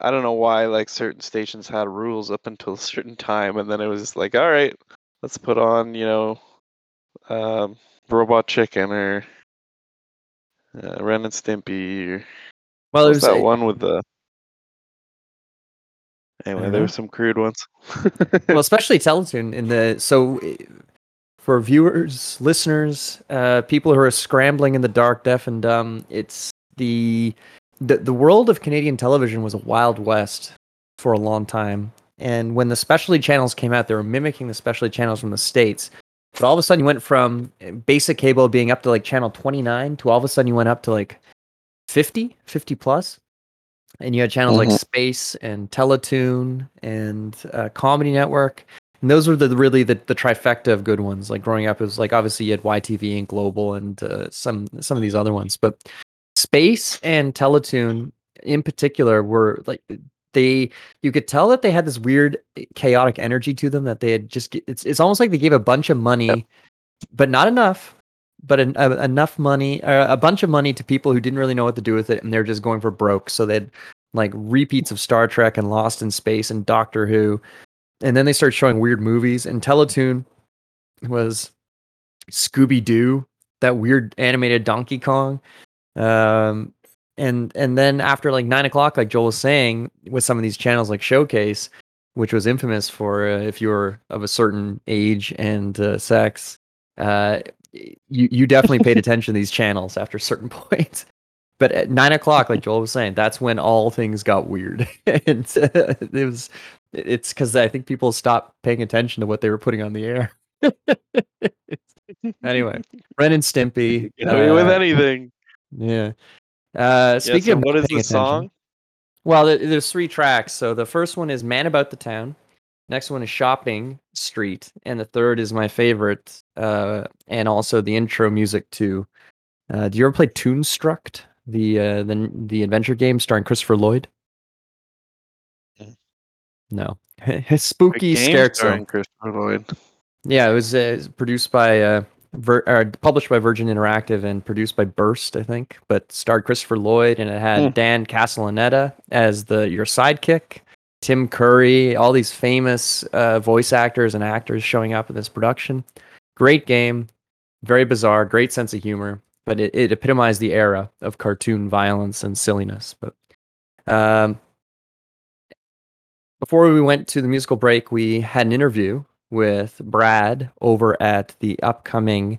[SPEAKER 4] I don't know why like certain stations had rules up until a certain time, and then it was just like, all right, let's put on you know, um, Robot Chicken or uh, Ren and Stimpy or
[SPEAKER 2] well, was
[SPEAKER 4] that
[SPEAKER 2] uh,
[SPEAKER 4] one with the. Anyway, there were some crude ones.
[SPEAKER 2] well, especially Teletoon in the so uh, for viewers, listeners, uh, people who are scrambling in the dark, deaf and dumb, it's the the the world of Canadian television was a wild west for a long time. And when the specialty channels came out, they were mimicking the specialty channels from the states. But all of a sudden, you went from basic cable being up to like channel 29 to all of a sudden you went up to like 50, 50 plus. And you had channels like
[SPEAKER 4] Mhm.
[SPEAKER 2] Space and Teletoon and uh, Comedy Network. And those were the really the, the trifecta of good ones. Like growing up, it was like obviously you had YTV and Global and uh, some some of these other ones, but Space and Teletoon in particular were like they you could tell that they had this weird chaotic energy to them that they had just it's it's almost like they gave a bunch of money but not enough but en- uh, enough money uh, a bunch of money to people who didn't really know what to do with it and they're just going for broke. So they'd like repeats of Star Trek and Lost in Space and Doctor Who and then they started showing weird movies and Teletoon was Scooby Doo that weird animated Donkey Kong. Um and and then after like nine o'clock like joel was saying with some of these channels like showcase which was infamous for uh, if you were of a certain age and uh, sex uh you you definitely paid attention to these channels after a certain point. But at nine o'clock like joel was saying that's when all things got weird. And uh, it was it's because i think people stopped paying attention to what they were putting on the air anyway ren and stimpy
[SPEAKER 4] Get away with
[SPEAKER 2] uh,
[SPEAKER 4] anything.
[SPEAKER 2] yeah. Uh,
[SPEAKER 4] Yeah,
[SPEAKER 2] speaking
[SPEAKER 4] so
[SPEAKER 2] of
[SPEAKER 4] what is
[SPEAKER 2] not
[SPEAKER 4] is
[SPEAKER 2] paying
[SPEAKER 4] the song?
[SPEAKER 2] Well, there's three tracks. So the first one is "Man About the Town." Next one is "Shopping Street," and the third is my favorite, uh, and also the intro music to. Uh, do you ever play Toonstruck, the uh, the the adventure game starring Christopher Lloyd?
[SPEAKER 4] Mm.
[SPEAKER 2] No,
[SPEAKER 4] A
[SPEAKER 2] spooky scare
[SPEAKER 4] starring Christopher Lloyd.
[SPEAKER 2] yeah, it was uh, produced by uh, Vir- or published by Virgin Interactive and produced by Burst, I think. But starred Christopher Lloyd and it had
[SPEAKER 4] Hmm.
[SPEAKER 2] Dan Castellaneta as the your sidekick, Tim Curry, all these famous uh, voice actors and actors showing up in this production. Great game, very bizarre, great sense of humor, but it, it epitomized the era of cartoon violence and silliness. But um, before we went to the musical break, we had an interview with Brad over at the upcoming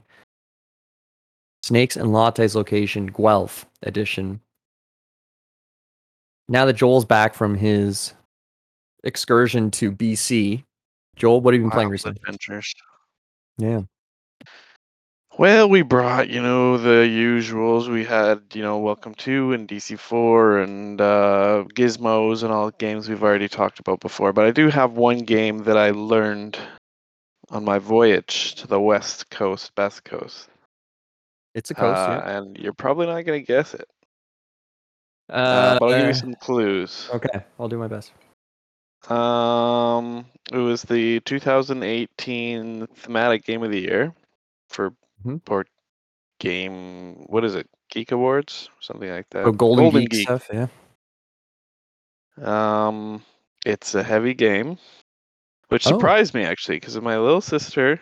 [SPEAKER 2] Snakes and Lattes location, Guelph edition. Now that Joel's back from his excursion to BC, Joel, what have you been playing
[SPEAKER 4] Wild
[SPEAKER 2] recently?
[SPEAKER 4] Adventures.
[SPEAKER 2] Yeah.
[SPEAKER 4] Well, we brought, you know, the usuals. We had, you know, Welcome to and DC4 and uh, Gizmos and all the games we've already talked about before. But I do have one game that I learned on my voyage to the West Coast, Best Coast.
[SPEAKER 2] It's a coast,
[SPEAKER 4] Uh, and you're probably not going to guess it.
[SPEAKER 2] yeah.
[SPEAKER 4] Uh, but I'll give
[SPEAKER 2] uh,
[SPEAKER 4] you some clues.
[SPEAKER 2] Okay, I'll do my best.
[SPEAKER 4] Um, it was the 2018 thematic game of the year for
[SPEAKER 2] Mhm.
[SPEAKER 4] board game. What is it? Geek Awards, something like that.
[SPEAKER 2] Oh, Golden, Geek, stuff, yeah.
[SPEAKER 4] Um, it's a heavy game, which
[SPEAKER 2] Oh.
[SPEAKER 4] surprised me actually, because my little sister,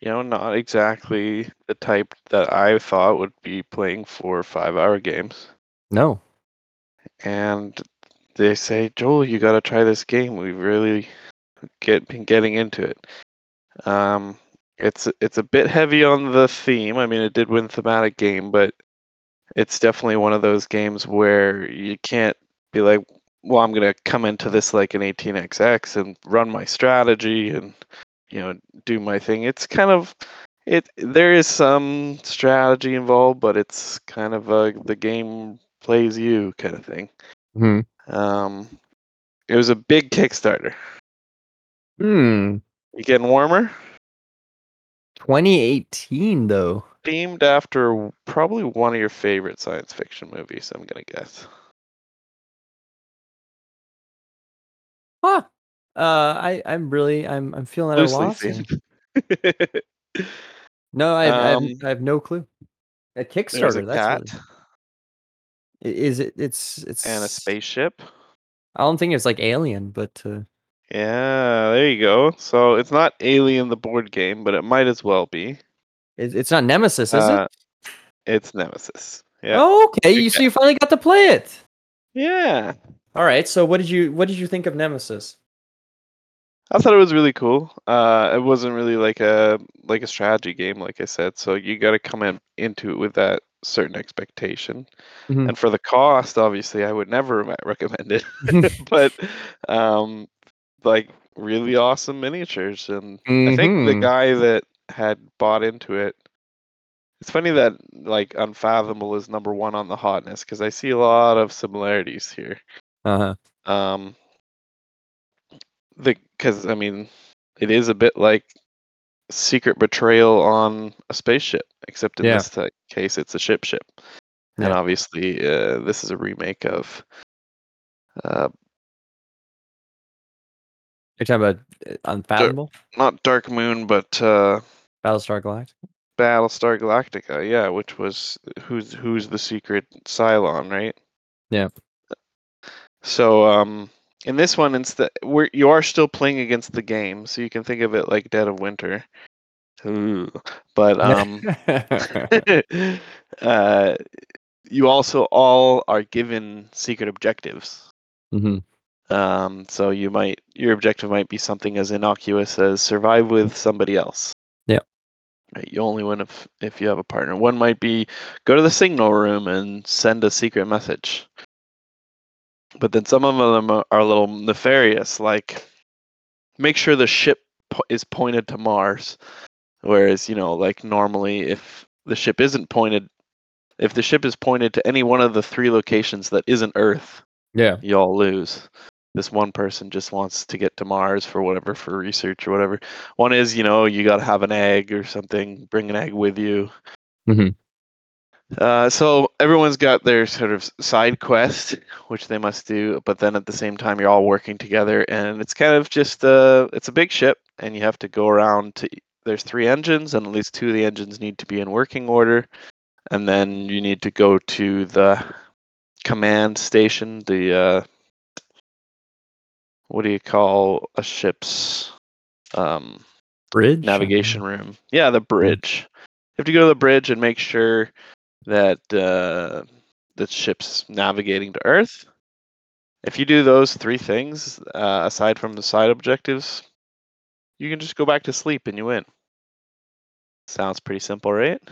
[SPEAKER 4] you know, not exactly the type that I thought would be playing four or five hour games.
[SPEAKER 2] No.
[SPEAKER 4] and they say, Joel, you got to try this game. We've really get been getting into it. Um, it's it's a bit heavy on the theme. I mean, it did win thematic game, but it's definitely one of those games where you can't be like, well, I'm gonna come into this like an 18xx and run my strategy and you know do my thing. It's kind of it. There is some strategy involved, but it's kind of a the game plays you kind of thing.
[SPEAKER 2] Hmm.
[SPEAKER 4] Um, it was a big Kickstarter.
[SPEAKER 2] Hmm.
[SPEAKER 4] You getting warmer?
[SPEAKER 2] 2018 though.
[SPEAKER 4] Themed after probably one of your favorite science fiction movies. I'm gonna guess.
[SPEAKER 2] Huh. Uh, I I'm really I'm I'm feeling at a loss. No, I, I, have,
[SPEAKER 4] Um,
[SPEAKER 2] I have no clue. A Kickstarter.
[SPEAKER 4] a
[SPEAKER 2] that's
[SPEAKER 4] cat
[SPEAKER 2] really, i- is it? It's it's.
[SPEAKER 4] and a spaceship.
[SPEAKER 2] I don't think it's like Alien, but uh,
[SPEAKER 4] Yeah, there you go. So it's not Alien the board game, but it might as well be.
[SPEAKER 2] it, it's not Nemesis, is
[SPEAKER 4] Uh,
[SPEAKER 2] it?
[SPEAKER 4] It's Nemesis. Yeah.
[SPEAKER 2] Oh, okay. You so you finally got to play it.
[SPEAKER 4] Yeah.
[SPEAKER 2] All right. So what did you what did you think of Nemesis?
[SPEAKER 4] I thought it was really cool. Uh, it wasn't really like a like a strategy game, like I said. So you got to come in, into it with that certain expectation.
[SPEAKER 2] Mhm.
[SPEAKER 4] And for the cost, obviously, I would never re- recommend it. but um, like really awesome miniatures, and I think the
[SPEAKER 2] Mhm.
[SPEAKER 4] guy that had bought into it. It's funny that like Unfathomable is number one on the hotness because I see a lot of similarities here.
[SPEAKER 2] Uh huh.
[SPEAKER 4] Um, the because I mean, it is a bit like secret betrayal on a spaceship, except in
[SPEAKER 2] Yeah.
[SPEAKER 4] this ti- case, it's a ship ship, and obviously, uh, this is a remake of. Uh,
[SPEAKER 2] You're talking about uh, Unfathomable,
[SPEAKER 4] not Dark Moon, but uh,
[SPEAKER 2] Battlestar Galactica.
[SPEAKER 4] Battlestar Galactica, yeah, which was who's who's the secret Cylon, right?
[SPEAKER 2] Yeah.
[SPEAKER 4] So um in this one instead we're you are still playing against the game, so you can think of it like Dead of Winter. Ooh. But um uh you also all are given secret objectives.
[SPEAKER 2] hmm
[SPEAKER 4] Um so you might your objective might be something as innocuous as survive with somebody else.
[SPEAKER 2] Yeah.
[SPEAKER 4] Right, you only win if if you have a partner. One might be go to the signal room and send a secret message. But then some of them are are a little nefarious, like make sure the ship po- is pointed to Mars. Whereas, you know, like normally if the ship isn't pointed if the ship is pointed to any one of the three locations that isn't Earth,
[SPEAKER 2] Yeah.
[SPEAKER 4] you all lose. This one person just wants to get to Mars for whatever, for research or whatever. One is, you know, you got to have an egg or something, bring an egg with you.
[SPEAKER 2] Mhm.
[SPEAKER 4] Uh, so everyone's got their sort of side quest, which they must do, but then at the same time, you're all working together, and it's kind of just uh, it's a big ship, and you have to go around to. There's three engines, and at least two of the engines need to be in working order, and then you need to go to the command station, the uh, what do you call a ship's um,
[SPEAKER 2] Bridge
[SPEAKER 4] navigation room? Yeah, the bridge. You have to go to the bridge and make sure that uh, the ship's navigating to Earth. If you do those three things, uh, aside from the side objectives, you can just go back to sleep and you win. Sounds pretty simple, right?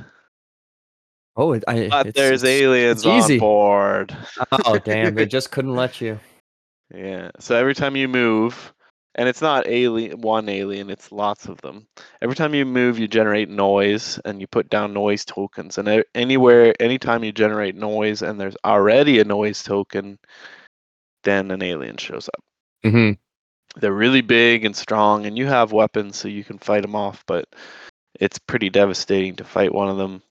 [SPEAKER 2] Oh, it, I,
[SPEAKER 4] But
[SPEAKER 2] it's-
[SPEAKER 4] there's
[SPEAKER 2] it's-
[SPEAKER 4] aliens on
[SPEAKER 2] easy.
[SPEAKER 4] board.
[SPEAKER 2] Oh damn! They just couldn't let you.
[SPEAKER 4] Yeah. So every time you move, and it's not alien one alien, it's lots of them. Every time you move, you generate noise, and you put down noise tokens. And anywhere, anytime you generate noise, and there's already a noise token, then an alien shows up.
[SPEAKER 2] Mm-hmm.
[SPEAKER 4] They're really big and strong, and you have weapons, so you can fight them off. But it's pretty devastating to fight one of them.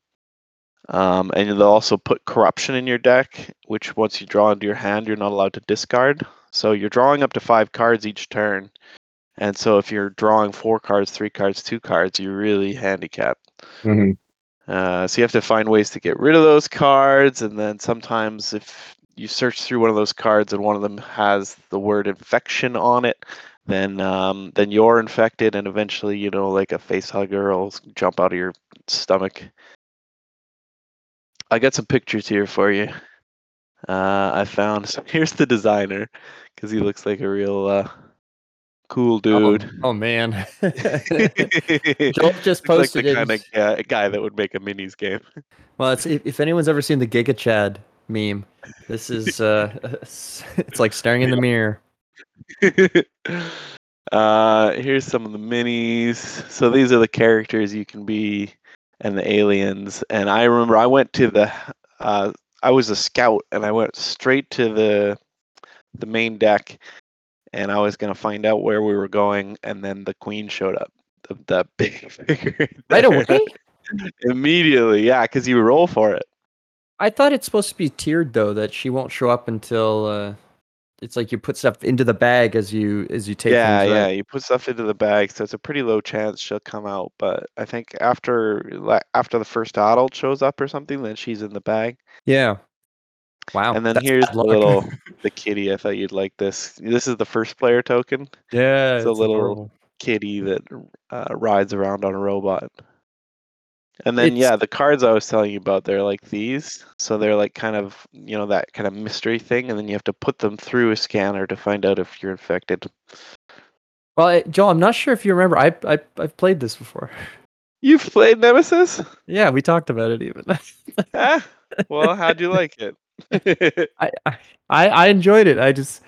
[SPEAKER 4] Um, and they'll also put corruption in your deck, which once you draw into your hand, you're not allowed to discard. So you're drawing up to five cards each turn. And so if you're drawing four cards, three cards, two cards, you're really handicapped.
[SPEAKER 2] Mm-hmm.
[SPEAKER 4] Uh, so you have to find ways to get rid of those cards. And then sometimes if you search through one of those cards and one of them has the word infection on it, then um, then you're infected, and eventually, you know, like a face hugger will jump out of your stomach. I got some pictures here for you. Uh, I found so here's the designer because he looks like a real uh, cool dude.
[SPEAKER 2] Oh, oh, man. Joel just
[SPEAKER 4] Looks like the kind of guy, guy that would make a minis game.
[SPEAKER 2] Well, it's if, if anyone's ever seen the Giga Chad meme, this is uh, it's like staring in the mirror.
[SPEAKER 4] uh, here's some of the minis. So these are the characters you can be, and the aliens. And I remember I went to the, uh, I was a scout, and I went straight to the, the main deck, and I was gonna find out where we were going, and then the queen showed up. The, that big figure.
[SPEAKER 2] Right away.
[SPEAKER 4] Immediately, yeah, because you roll for it.
[SPEAKER 2] I thought it's supposed to be tiered though, that she won't show up until uh, it's like you put stuff into the bag as you as you take.
[SPEAKER 4] yeah,
[SPEAKER 2] things
[SPEAKER 4] yeah. You put stuff into the bag, so it's a pretty low chance she'll come out. But I think after like after the first adult shows up or something, then she's in the bag.
[SPEAKER 2] Yeah. Wow.
[SPEAKER 4] and then here's the little the kitty. I thought you'd like this. This is the first player token.
[SPEAKER 2] yeah,
[SPEAKER 4] it's a little-
[SPEAKER 2] adorable.
[SPEAKER 4] kitty that uh, rides around on a robot. And then
[SPEAKER 2] It's-
[SPEAKER 4] yeah, the cards I was telling you about, they're like these. So they're like kind of you know that kind of mystery thing, and then you have to put them through a scanner to find out if you're infected.
[SPEAKER 2] Well, Joel, I'm not sure if you remember. I I I've played this before.
[SPEAKER 4] You've played Nemesis?
[SPEAKER 2] Yeah, we talked about it even.
[SPEAKER 4] ah, well, how'd you like it?
[SPEAKER 2] I, I I I enjoyed it. I just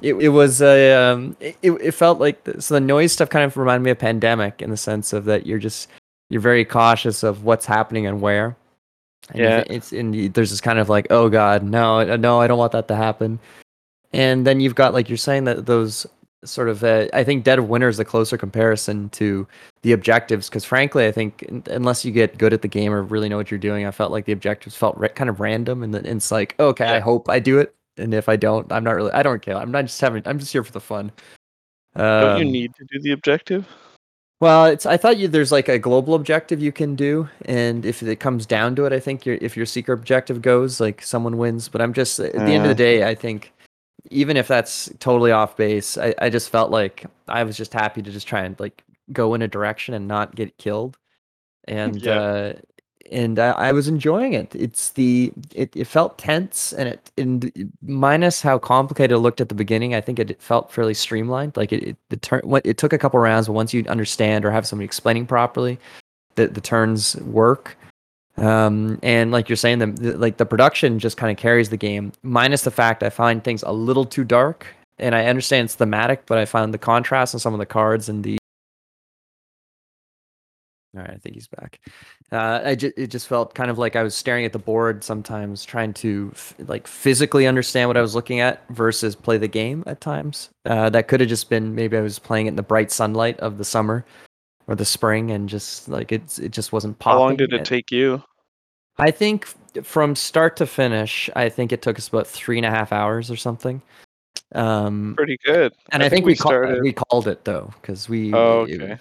[SPEAKER 2] it, it was a um it, it felt like the, so the noise stuff kind of reminded me of pandemic in the sense of that you're just you're very cautious of what's happening and where. And
[SPEAKER 4] Yeah.
[SPEAKER 2] it's in there's this kind of like oh god no no I don't want that to happen, and then you've got like you're saying that those sort of uh, I think Dead of Winter is the closer comparison to the objectives because frankly I think unless you get good at the game or really know what you're doing I felt like the objectives felt ra- kind of random and then it's like okay I hope I do it and if I don't I'm not really I don't care I'm not just having I'm just here for the fun.
[SPEAKER 4] Don't you
[SPEAKER 2] Um,
[SPEAKER 4] need to do the objective?
[SPEAKER 2] Well, it's I thought you there's like a global objective you can do, and if it comes down to it, I think your if your secret objective goes, like someone wins. But I'm just at the end of the day, I think even if that's totally off base, I, I just felt like I was just happy to just try and like go in a direction and not get killed, and
[SPEAKER 4] Yeah.
[SPEAKER 2] uh, and I, I was enjoying it. It's the it, it felt tense and it and minus how complicated it looked at the beginning. I think it, felt fairly streamlined. Like it, it the turn it took a couple rounds, but once you understand or have somebody explaining properly, that the turns work. Um, and like you're saying, the, the like the production just kind of carries the game. Minus the fact I find things a little too dark, and I understand it's thematic, but I found the contrast on some of the cards and the all right, I think he's back. Uh, I ju- it just felt kind of like I was staring at the board sometimes, trying to f- like physically understand what I was looking at versus play the game at times. Uh, that could have just been maybe I was playing it in the bright sunlight of the summer or the spring, and just like it's it just wasn't
[SPEAKER 4] How long did it
[SPEAKER 2] and-
[SPEAKER 4] take you?
[SPEAKER 2] I think from start to finish, I think it took us about three and a half hours or something. Um,
[SPEAKER 4] Pretty good.
[SPEAKER 2] and I, think, we,
[SPEAKER 4] started.
[SPEAKER 2] called we called it though because we
[SPEAKER 4] Oh, okay.
[SPEAKER 2] it,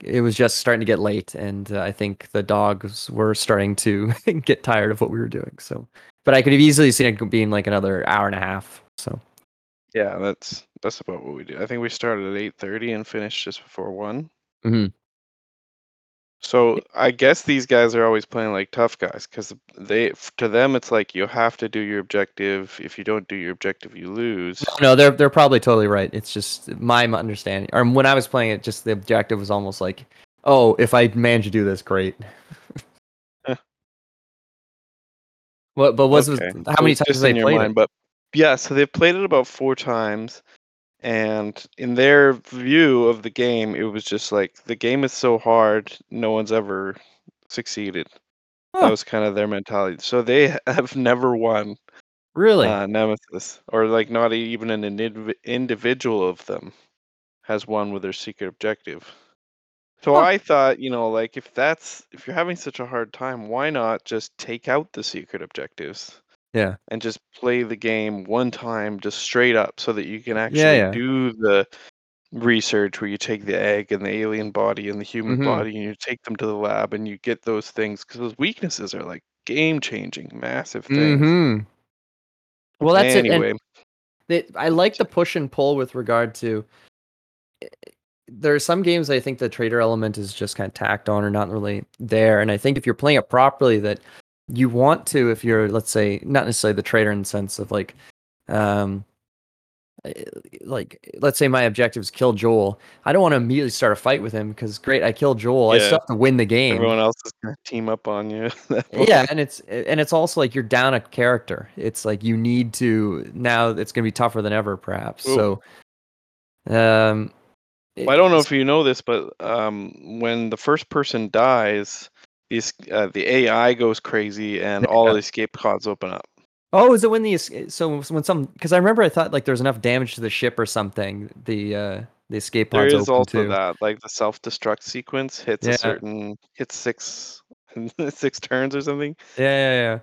[SPEAKER 2] it was just starting to get late and uh, i think the dogs were starting to get tired of what we were doing so but i could have easily seen it being like another hour and a half so
[SPEAKER 4] Yeah, that's that's about what we do. I think we started at eight thirty and finished just before one.
[SPEAKER 2] Mhm.
[SPEAKER 4] So I guess these guys are always playing like tough guys because they to them it's like you have to do your objective. If you don't do your objective, you lose.
[SPEAKER 2] no they're they're probably totally right it's just my understanding or when i was playing it just the objective was almost like oh if i manage to do this great
[SPEAKER 4] Huh.
[SPEAKER 2] what but was was-
[SPEAKER 4] Okay,
[SPEAKER 2] how many
[SPEAKER 4] it's
[SPEAKER 2] times have they played
[SPEAKER 4] mind,
[SPEAKER 2] it
[SPEAKER 4] But yeah, so they've played it about four times, and in their view of the game, it was just like the game is so hard, no one's ever succeeded.
[SPEAKER 2] Huh.
[SPEAKER 4] That was kind of their mentality. So they have never won
[SPEAKER 2] really
[SPEAKER 4] uh, Nemesis, or like not even an indiv- individual of them has won with their secret objective. So
[SPEAKER 2] Huh.
[SPEAKER 4] I thought, you know, like if that's if you're having such a hard time, why not just take out the secret objectives?
[SPEAKER 2] Yeah.
[SPEAKER 4] And just play the game one time, just straight up, so that you can actually
[SPEAKER 2] yeah.
[SPEAKER 4] do the research where you take the egg and the alien body and the human
[SPEAKER 2] Mhm.
[SPEAKER 4] body and you take them to the lab and you get those things because those weaknesses are like game changing, massive things.
[SPEAKER 2] hmm well that's it
[SPEAKER 4] anyway,
[SPEAKER 2] and they, i like the push and pull with regard to there are some games I think the traitor element is just kind of tacked on or not really there. And I think if you're playing it properly, that you want to, if you're, let's say, not necessarily the traitor in the sense of like, um, eh, like let's say my objective is kill Joel. I don't want to immediately start a fight with him because great, I killed Joel. I
[SPEAKER 4] Yeah.
[SPEAKER 2] still have to win the game.
[SPEAKER 4] everyone else is gonna team up on you. at that point.
[SPEAKER 2] Yeah, and it's and it's also like you're down a character. It's like you need to now. It's gonna be tougher than ever, perhaps.
[SPEAKER 4] Ooh.
[SPEAKER 2] So, um,
[SPEAKER 4] Well, I don't know if you know this, but um, when the first person dies, these uh, the AI goes crazy and all
[SPEAKER 2] Yeah.
[SPEAKER 4] the escape pods open up.
[SPEAKER 2] Oh, is it when the so when some? Because I remember I thought like there was enough damage to the ship or something. The uh the escape
[SPEAKER 4] There
[SPEAKER 2] pods
[SPEAKER 4] is
[SPEAKER 2] open
[SPEAKER 4] also
[SPEAKER 2] too.
[SPEAKER 4] that, like the self-destruct sequence hits
[SPEAKER 2] Yeah.
[SPEAKER 4] a certain hits six six turns or something.
[SPEAKER 2] Yeah, yeah, yeah.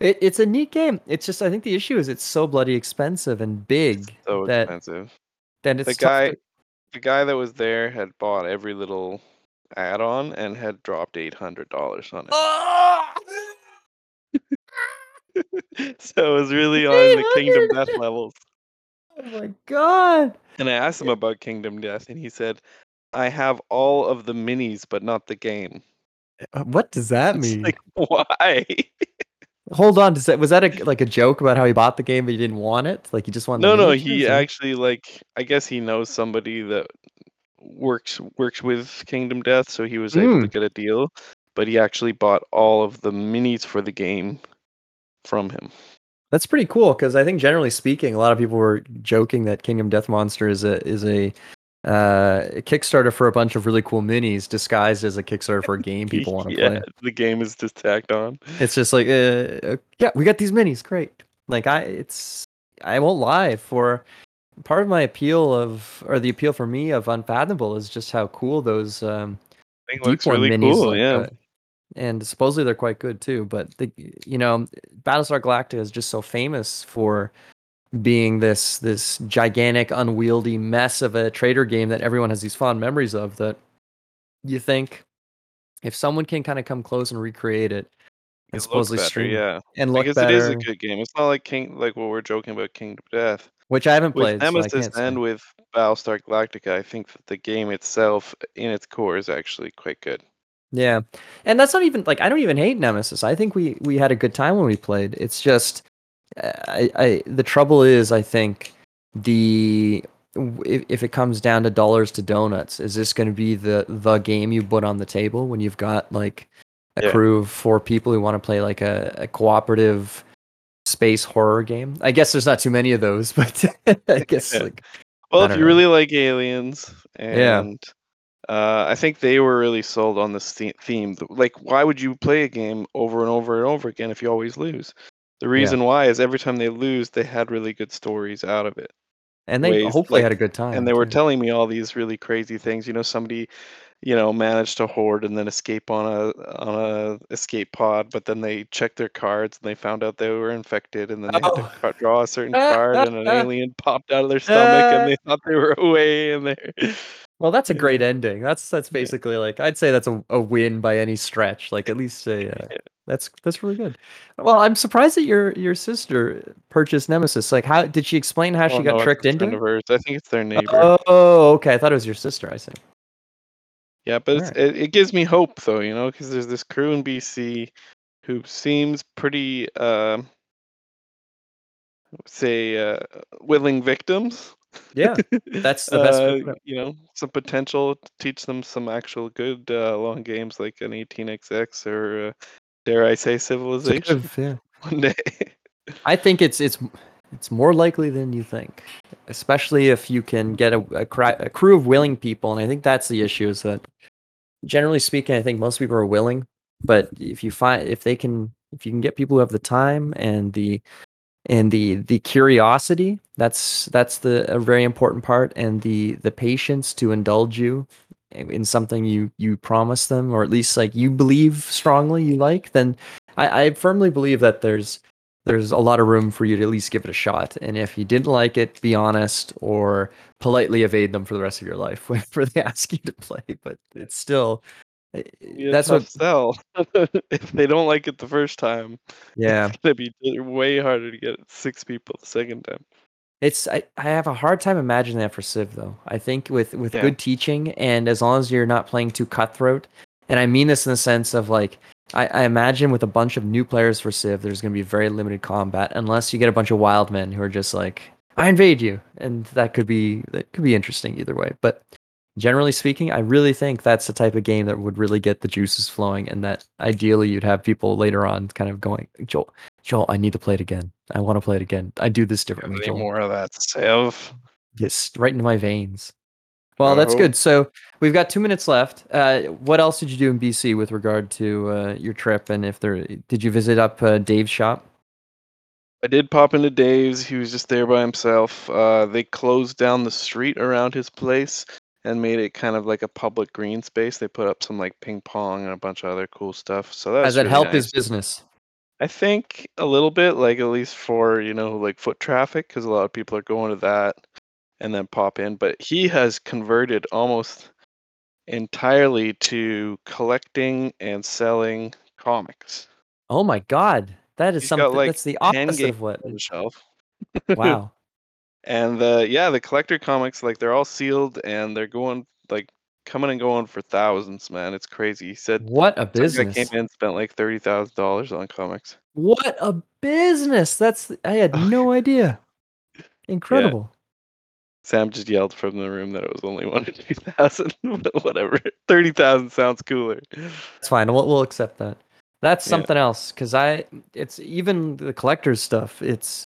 [SPEAKER 2] It, it's a neat game. It's just I think the issue is it's so bloody expensive and big
[SPEAKER 4] So
[SPEAKER 2] that
[SPEAKER 4] expensive.
[SPEAKER 2] that it's
[SPEAKER 4] The guy,
[SPEAKER 2] to-
[SPEAKER 4] the guy that was there had bought every little add-on and had dropped eight hundred dollars on it. so it was really on the Kingdom Death levels.
[SPEAKER 2] Oh my god!
[SPEAKER 4] And I asked him about Kingdom Death, and he said, "I have all of the minis, but not the game."
[SPEAKER 2] Uh, What does that
[SPEAKER 4] It's
[SPEAKER 2] mean?
[SPEAKER 4] like, why?
[SPEAKER 2] Hold on, does that was that a, like a joke about how he bought the game but he didn't want it? Like he just wanted.
[SPEAKER 4] no,
[SPEAKER 2] the
[SPEAKER 4] no, he
[SPEAKER 2] or-
[SPEAKER 4] actually like. I guess he knows somebody that works works with Kingdom Death, so he was able to get a deal. But he actually bought all of the minis for the game from him.
[SPEAKER 2] That's pretty cool because I think generally speaking, a lot of people were joking that Kingdom Death Monster is a is a uh, Kickstarter for a bunch of really cool minis disguised as a Kickstarter for a game people want to
[SPEAKER 4] yeah,
[SPEAKER 2] play.
[SPEAKER 4] the game is just tacked on.
[SPEAKER 2] It's just like, uh, yeah, we got these minis, great. Like I, it's I won't lie. For part of my appeal of or the appeal for me of Unfathomable is just how cool those um,
[SPEAKER 4] Thing looks really
[SPEAKER 2] minis
[SPEAKER 4] cool. yeah.
[SPEAKER 2] and supposedly they're quite good too. But the you know, Battlestar Galactica is just so famous for being this this gigantic, unwieldy mess of a traitor game that everyone has these fond memories of. That you think if someone can kind of come close and recreate it,
[SPEAKER 4] It
[SPEAKER 2] and
[SPEAKER 4] looks
[SPEAKER 2] supposedly
[SPEAKER 4] better,
[SPEAKER 2] stream
[SPEAKER 4] yeah.
[SPEAKER 2] and look
[SPEAKER 4] Because
[SPEAKER 2] better,
[SPEAKER 4] it is a good game. It's not like King, like what we're joking about Kingdom Death.
[SPEAKER 2] Which I haven't
[SPEAKER 4] With
[SPEAKER 2] played.
[SPEAKER 4] Nemesis
[SPEAKER 2] can't
[SPEAKER 4] and with Battlestar Galactica, I think that the game itself, in its core, is actually quite good.
[SPEAKER 2] Yeah, and that's not even like I don't even hate Nemesis. I think we we had a good time when we played. It's just I I the trouble is I think the if, if it comes down to dollars to donuts, is this going to be the the game you put on the table when you've got like a
[SPEAKER 4] Yeah.
[SPEAKER 2] crew of four people who want to play like a, a cooperative space horror game? I guess there's not too many of those, but I guess like
[SPEAKER 4] Well, if you
[SPEAKER 2] know.
[SPEAKER 4] really like aliens,
[SPEAKER 2] Yeah.
[SPEAKER 4] and uh, I think they were really sold on this theme. Like, why would you play a game over and over and over again if you always lose? The reason why is every time they lose, they had really good stories out of it.
[SPEAKER 2] and they
[SPEAKER 4] ways,
[SPEAKER 2] hopefully
[SPEAKER 4] like-
[SPEAKER 2] had a good time.
[SPEAKER 4] and they were telling me all these really crazy things. You know, somebody, you know, managed to hoard and then escape on a on a escape pod, but then they checked their cards and they found out they were infected, and then they had
[SPEAKER 2] Oh.
[SPEAKER 4] to ca- draw a certain card, and an alien popped out of their stomach, and they thought they were away, and they.
[SPEAKER 2] Well, that's a great ending. That's that's
[SPEAKER 4] Yeah.
[SPEAKER 2] basically like I'd say that's a, a win by any stretch. Like at least a uh,
[SPEAKER 4] Yeah.
[SPEAKER 2] that's that's really good. Well, I'm surprised that your your sister purchased Nemesis. Like, how did she explain how she
[SPEAKER 4] Oh,
[SPEAKER 2] got
[SPEAKER 4] no,
[SPEAKER 2] tricked into it?
[SPEAKER 4] I think it's their neighbor.
[SPEAKER 2] Oh, okay. I thought it was your sister. I see.
[SPEAKER 4] Yeah, but it's,
[SPEAKER 2] Alright.
[SPEAKER 4] it, it gives me hope though, you know, because there's this crew in BC who seems pretty, um, say, uh, willing victims.
[SPEAKER 2] Yeah, that's the best
[SPEAKER 4] Uh, you know, some potential to teach them some actual good uh, long games like an 18xx or uh, dare I say Civilization
[SPEAKER 2] Yeah.
[SPEAKER 4] one day.
[SPEAKER 2] I think it's it's it's more likely than you think, especially if you can get a, a, a crew of willing people. And I think that's the issue is that generally speaking, I think most people are willing, but if you find if they can if you can get people who have the time and the and the the curiosity that's that's the a very important part and the the patience to indulge you in in something you you promise them or at least like you believe strongly you like then i i firmly believe that there's there's a lot of room for you to at least give it a shot and if you didn't like it be honest or politely evade them for the rest of your life whenever they ask you to play but it's still eh,
[SPEAKER 4] Be a
[SPEAKER 2] that's what
[SPEAKER 4] sell. if they don't like it the first time,
[SPEAKER 2] yeah
[SPEAKER 4] it's gonna be way harder to get six people the second time.
[SPEAKER 2] It's I, I have a hard time imagining that for Civ though. I think with with
[SPEAKER 4] Yeah.
[SPEAKER 2] good teaching and as long as you're not playing too cutthroat, and I mean this in the sense of like I, I imagine with a bunch of new players for Civ, there's going to be very limited combat unless you get a bunch of wild men who are just like I invade you, and that could be that could be interesting either way. But generally speaking, I really think that's the type of game that would really get the juices flowing, and that ideally you'd have people later on kind of going, Joel, Joel, I need to play it again. I want to play it again. I do this differently. Joel.
[SPEAKER 4] more of that Civ?
[SPEAKER 2] Yes, right into my veins. Well, that's good. So we've got two minutes left. Uh, what else did you do in BC with regard to uh, your trip? And if there, did you visit up uh, Dave's shop?
[SPEAKER 4] I did pop into Dave's. He was just there by himself. Uh, they closed down the street around his place and made it kind of like a public green space. They put up some like ping pong and a bunch of other cool stuff. So that
[SPEAKER 2] Has it
[SPEAKER 4] really
[SPEAKER 2] helped his business?
[SPEAKER 4] I think a little bit, like at least for you know, like foot traffic, because a lot of people are going to that and then pop in. But he has converted almost entirely to collecting and selling comics.
[SPEAKER 2] Oh my god, that is
[SPEAKER 4] He's
[SPEAKER 2] something.
[SPEAKER 4] like,
[SPEAKER 2] that's the opposite of what.
[SPEAKER 4] on the shelf.
[SPEAKER 2] Wow.
[SPEAKER 4] And the yeah, the collector comics, like they're all sealed and they're going like coming and going for thousands, man. It's crazy. He said
[SPEAKER 2] What a business!
[SPEAKER 4] came in and spent like thirty thousand dollars on comics.
[SPEAKER 2] What a business! That's I had no idea. Incredible.
[SPEAKER 4] Sam just yelled from the room that it was only one or two thousand, but whatever. Thirty thousand sounds cooler.
[SPEAKER 2] It's fine. We'll, we'll accept that. That's
[SPEAKER 4] Yeah.
[SPEAKER 2] something else because I it's even the collector's stuff. It's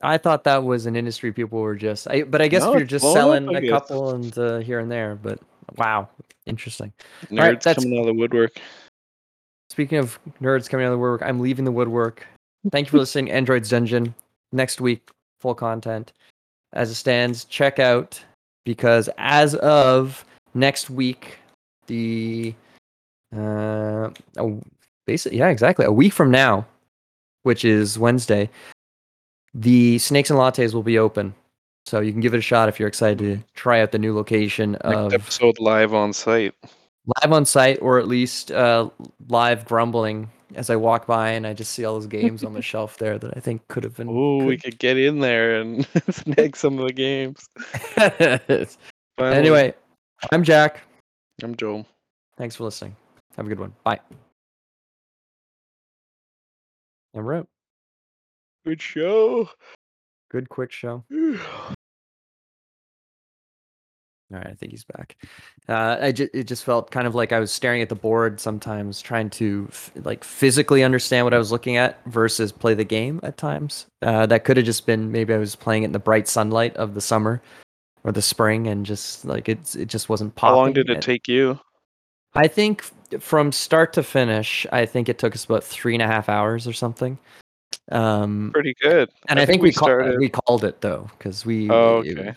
[SPEAKER 2] I thought that was an industry people were just. I, but I guess
[SPEAKER 4] No,
[SPEAKER 2] if you're just
[SPEAKER 4] up,
[SPEAKER 2] selling a couple and uh, here and there, but wow, interesting.
[SPEAKER 4] Nerds
[SPEAKER 2] right, that's-
[SPEAKER 4] coming out of the woodwork.
[SPEAKER 2] Speaking of nerds coming out of the woodwork, I'm leaving the woodwork. Thank you for listening. Android's Dungeon next week, full content as it stands. Check out because as of next week, the uh, basically yeah, exactly a week from now, which is Wednesday, the Snakes and Lattes will be open. So you can give it a shot if you're excited to try out the new location
[SPEAKER 4] Next
[SPEAKER 2] of
[SPEAKER 4] episode live on site.
[SPEAKER 2] live on site or at least uh, live grumbling as I walk by and I just see all those games on the shelf there that I think could have been.
[SPEAKER 4] Oh, we
[SPEAKER 2] could-
[SPEAKER 4] could get in there and snag some of the games. Finally.
[SPEAKER 2] anyway, I'm Jack.
[SPEAKER 4] I'm Joel.
[SPEAKER 2] Thanks for listening. Have a good one. Bye. And we're out.
[SPEAKER 4] Good show.
[SPEAKER 2] Good quick show. All right, I think he's back. Uh, I ju- it just felt kind of like I was staring at the board sometimes, trying to f- like physically understand what I was looking at versus play the game at times. Uh, that could have just been maybe I was playing it in the bright sunlight of the summer or the spring, and just like it's it just wasn't popping.
[SPEAKER 4] How long did it
[SPEAKER 2] And
[SPEAKER 4] take you?
[SPEAKER 2] I think from start to finish, I think it took us about three and a half hours or something. Um,
[SPEAKER 4] Pretty good.
[SPEAKER 2] and I, think, we,
[SPEAKER 4] started.
[SPEAKER 2] call, we called it though because we
[SPEAKER 4] Oh,
[SPEAKER 2] it-
[SPEAKER 4] okay.
[SPEAKER 2] it,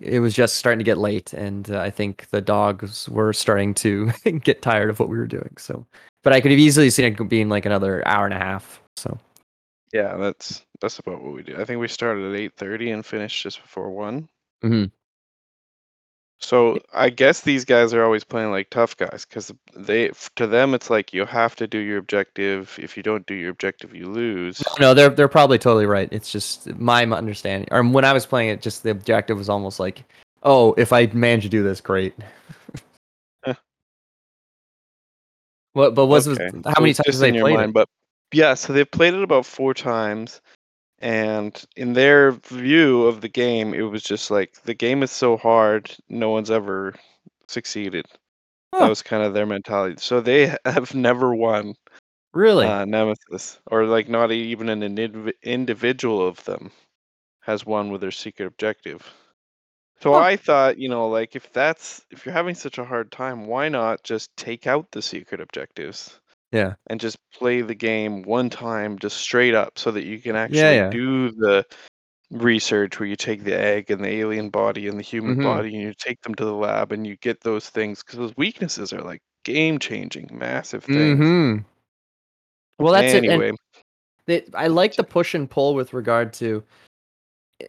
[SPEAKER 2] it was just starting to get late and uh, i think the dogs were starting to get tired of what we were doing so but i could have easily seen it being like another hour and a half so
[SPEAKER 4] Yeah, that's that's about what we do. I think we started at eight thirty and finished just before one.
[SPEAKER 2] Mhm.
[SPEAKER 4] So I guess these guys are always playing like tough guys because they to them it's like you have to do your objective. If you don't do your objective, you lose.
[SPEAKER 2] no they're they're probably totally right it's just my understanding or when i was playing it just the objective was almost like oh if i manage to do this great
[SPEAKER 4] Huh.
[SPEAKER 2] what but was
[SPEAKER 4] Okay,
[SPEAKER 2] how many times have they played
[SPEAKER 4] mind,
[SPEAKER 2] it?
[SPEAKER 4] But yeah, so they've played it about four times, and in their view of the game, it was just like the game is so hard, no one's ever succeeded.
[SPEAKER 2] Huh.
[SPEAKER 4] That was kind of their mentality. So they have never won
[SPEAKER 2] really
[SPEAKER 4] uh, Nemesis, or like not even an indiv- individual of them has won with their secret objective. So
[SPEAKER 2] Huh.
[SPEAKER 4] I thought, you know, like if that's if you're having such a hard time, why not just take out the secret objectives?
[SPEAKER 2] Yeah.
[SPEAKER 4] And just play the game one time just straight up so that you can actually
[SPEAKER 2] yeah.
[SPEAKER 4] do the research where you take the egg and the alien body and the human
[SPEAKER 2] Mhm.
[SPEAKER 4] body and you take them to the lab and you get those things because those weaknesses are like game changing, massive things.
[SPEAKER 2] hmm well that's it
[SPEAKER 4] anyway,
[SPEAKER 2] and they, I like the push and pull with regard to. eh,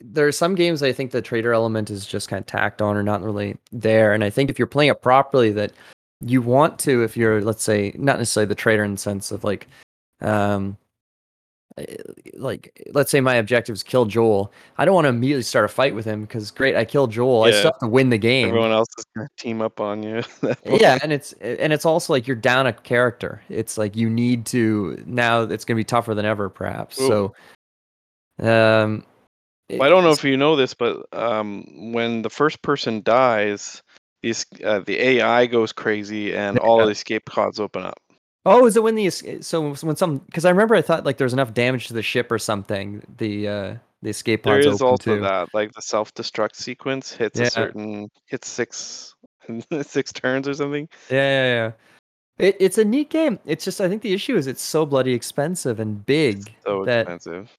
[SPEAKER 2] There are some games I think the traitor element is just kind of tacked on or not really there, and I think if you're playing it properly, that you want to, if you're let's say not necessarily the traitor in the sense of like, um, eh, like let's say my objective is kill Joel. I don't want to immediately start a fight with him because great, I killed Joel. I still have to win the game.
[SPEAKER 4] everyone else is gonna team up on you. point.
[SPEAKER 2] yeah and it's and it's also like you're down a character it's like you need to now it's going to be tougher than ever perhaps so um
[SPEAKER 4] Well, I don't know if you know this, but um, when the first person dies, these uh, the AI goes crazy and all
[SPEAKER 2] Yeah.
[SPEAKER 4] the escape pods open up.
[SPEAKER 2] oh is it when the so when some because i remember i thought like there's enough damage to the ship or something the uh the escape
[SPEAKER 4] There
[SPEAKER 2] pods
[SPEAKER 4] is
[SPEAKER 2] open
[SPEAKER 4] also
[SPEAKER 2] too.
[SPEAKER 4] that, like the self-destruct sequence hits
[SPEAKER 2] Yeah.
[SPEAKER 4] a certain hits six six turns or something.
[SPEAKER 2] yeah yeah yeah it, it's a neat game it's just i think the issue is it's so bloody expensive and big
[SPEAKER 4] So
[SPEAKER 2] that
[SPEAKER 4] expensive.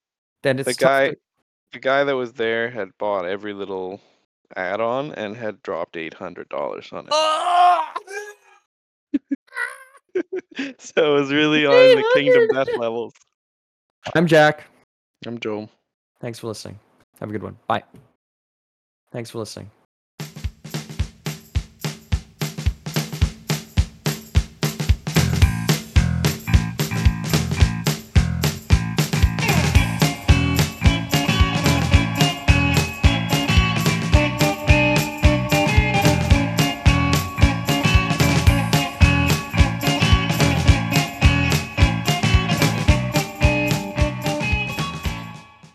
[SPEAKER 2] that it's
[SPEAKER 4] The guy,
[SPEAKER 2] to-
[SPEAKER 4] the guy that was there had bought every little add-on and had dropped eight hundred dollars on it.
[SPEAKER 2] Oh!
[SPEAKER 4] so it was really on the Kingdom Death levels.
[SPEAKER 2] I'm Jack.
[SPEAKER 4] I'm Joel.
[SPEAKER 2] Thanks for listening. Have a good one. Bye. Thanks for listening.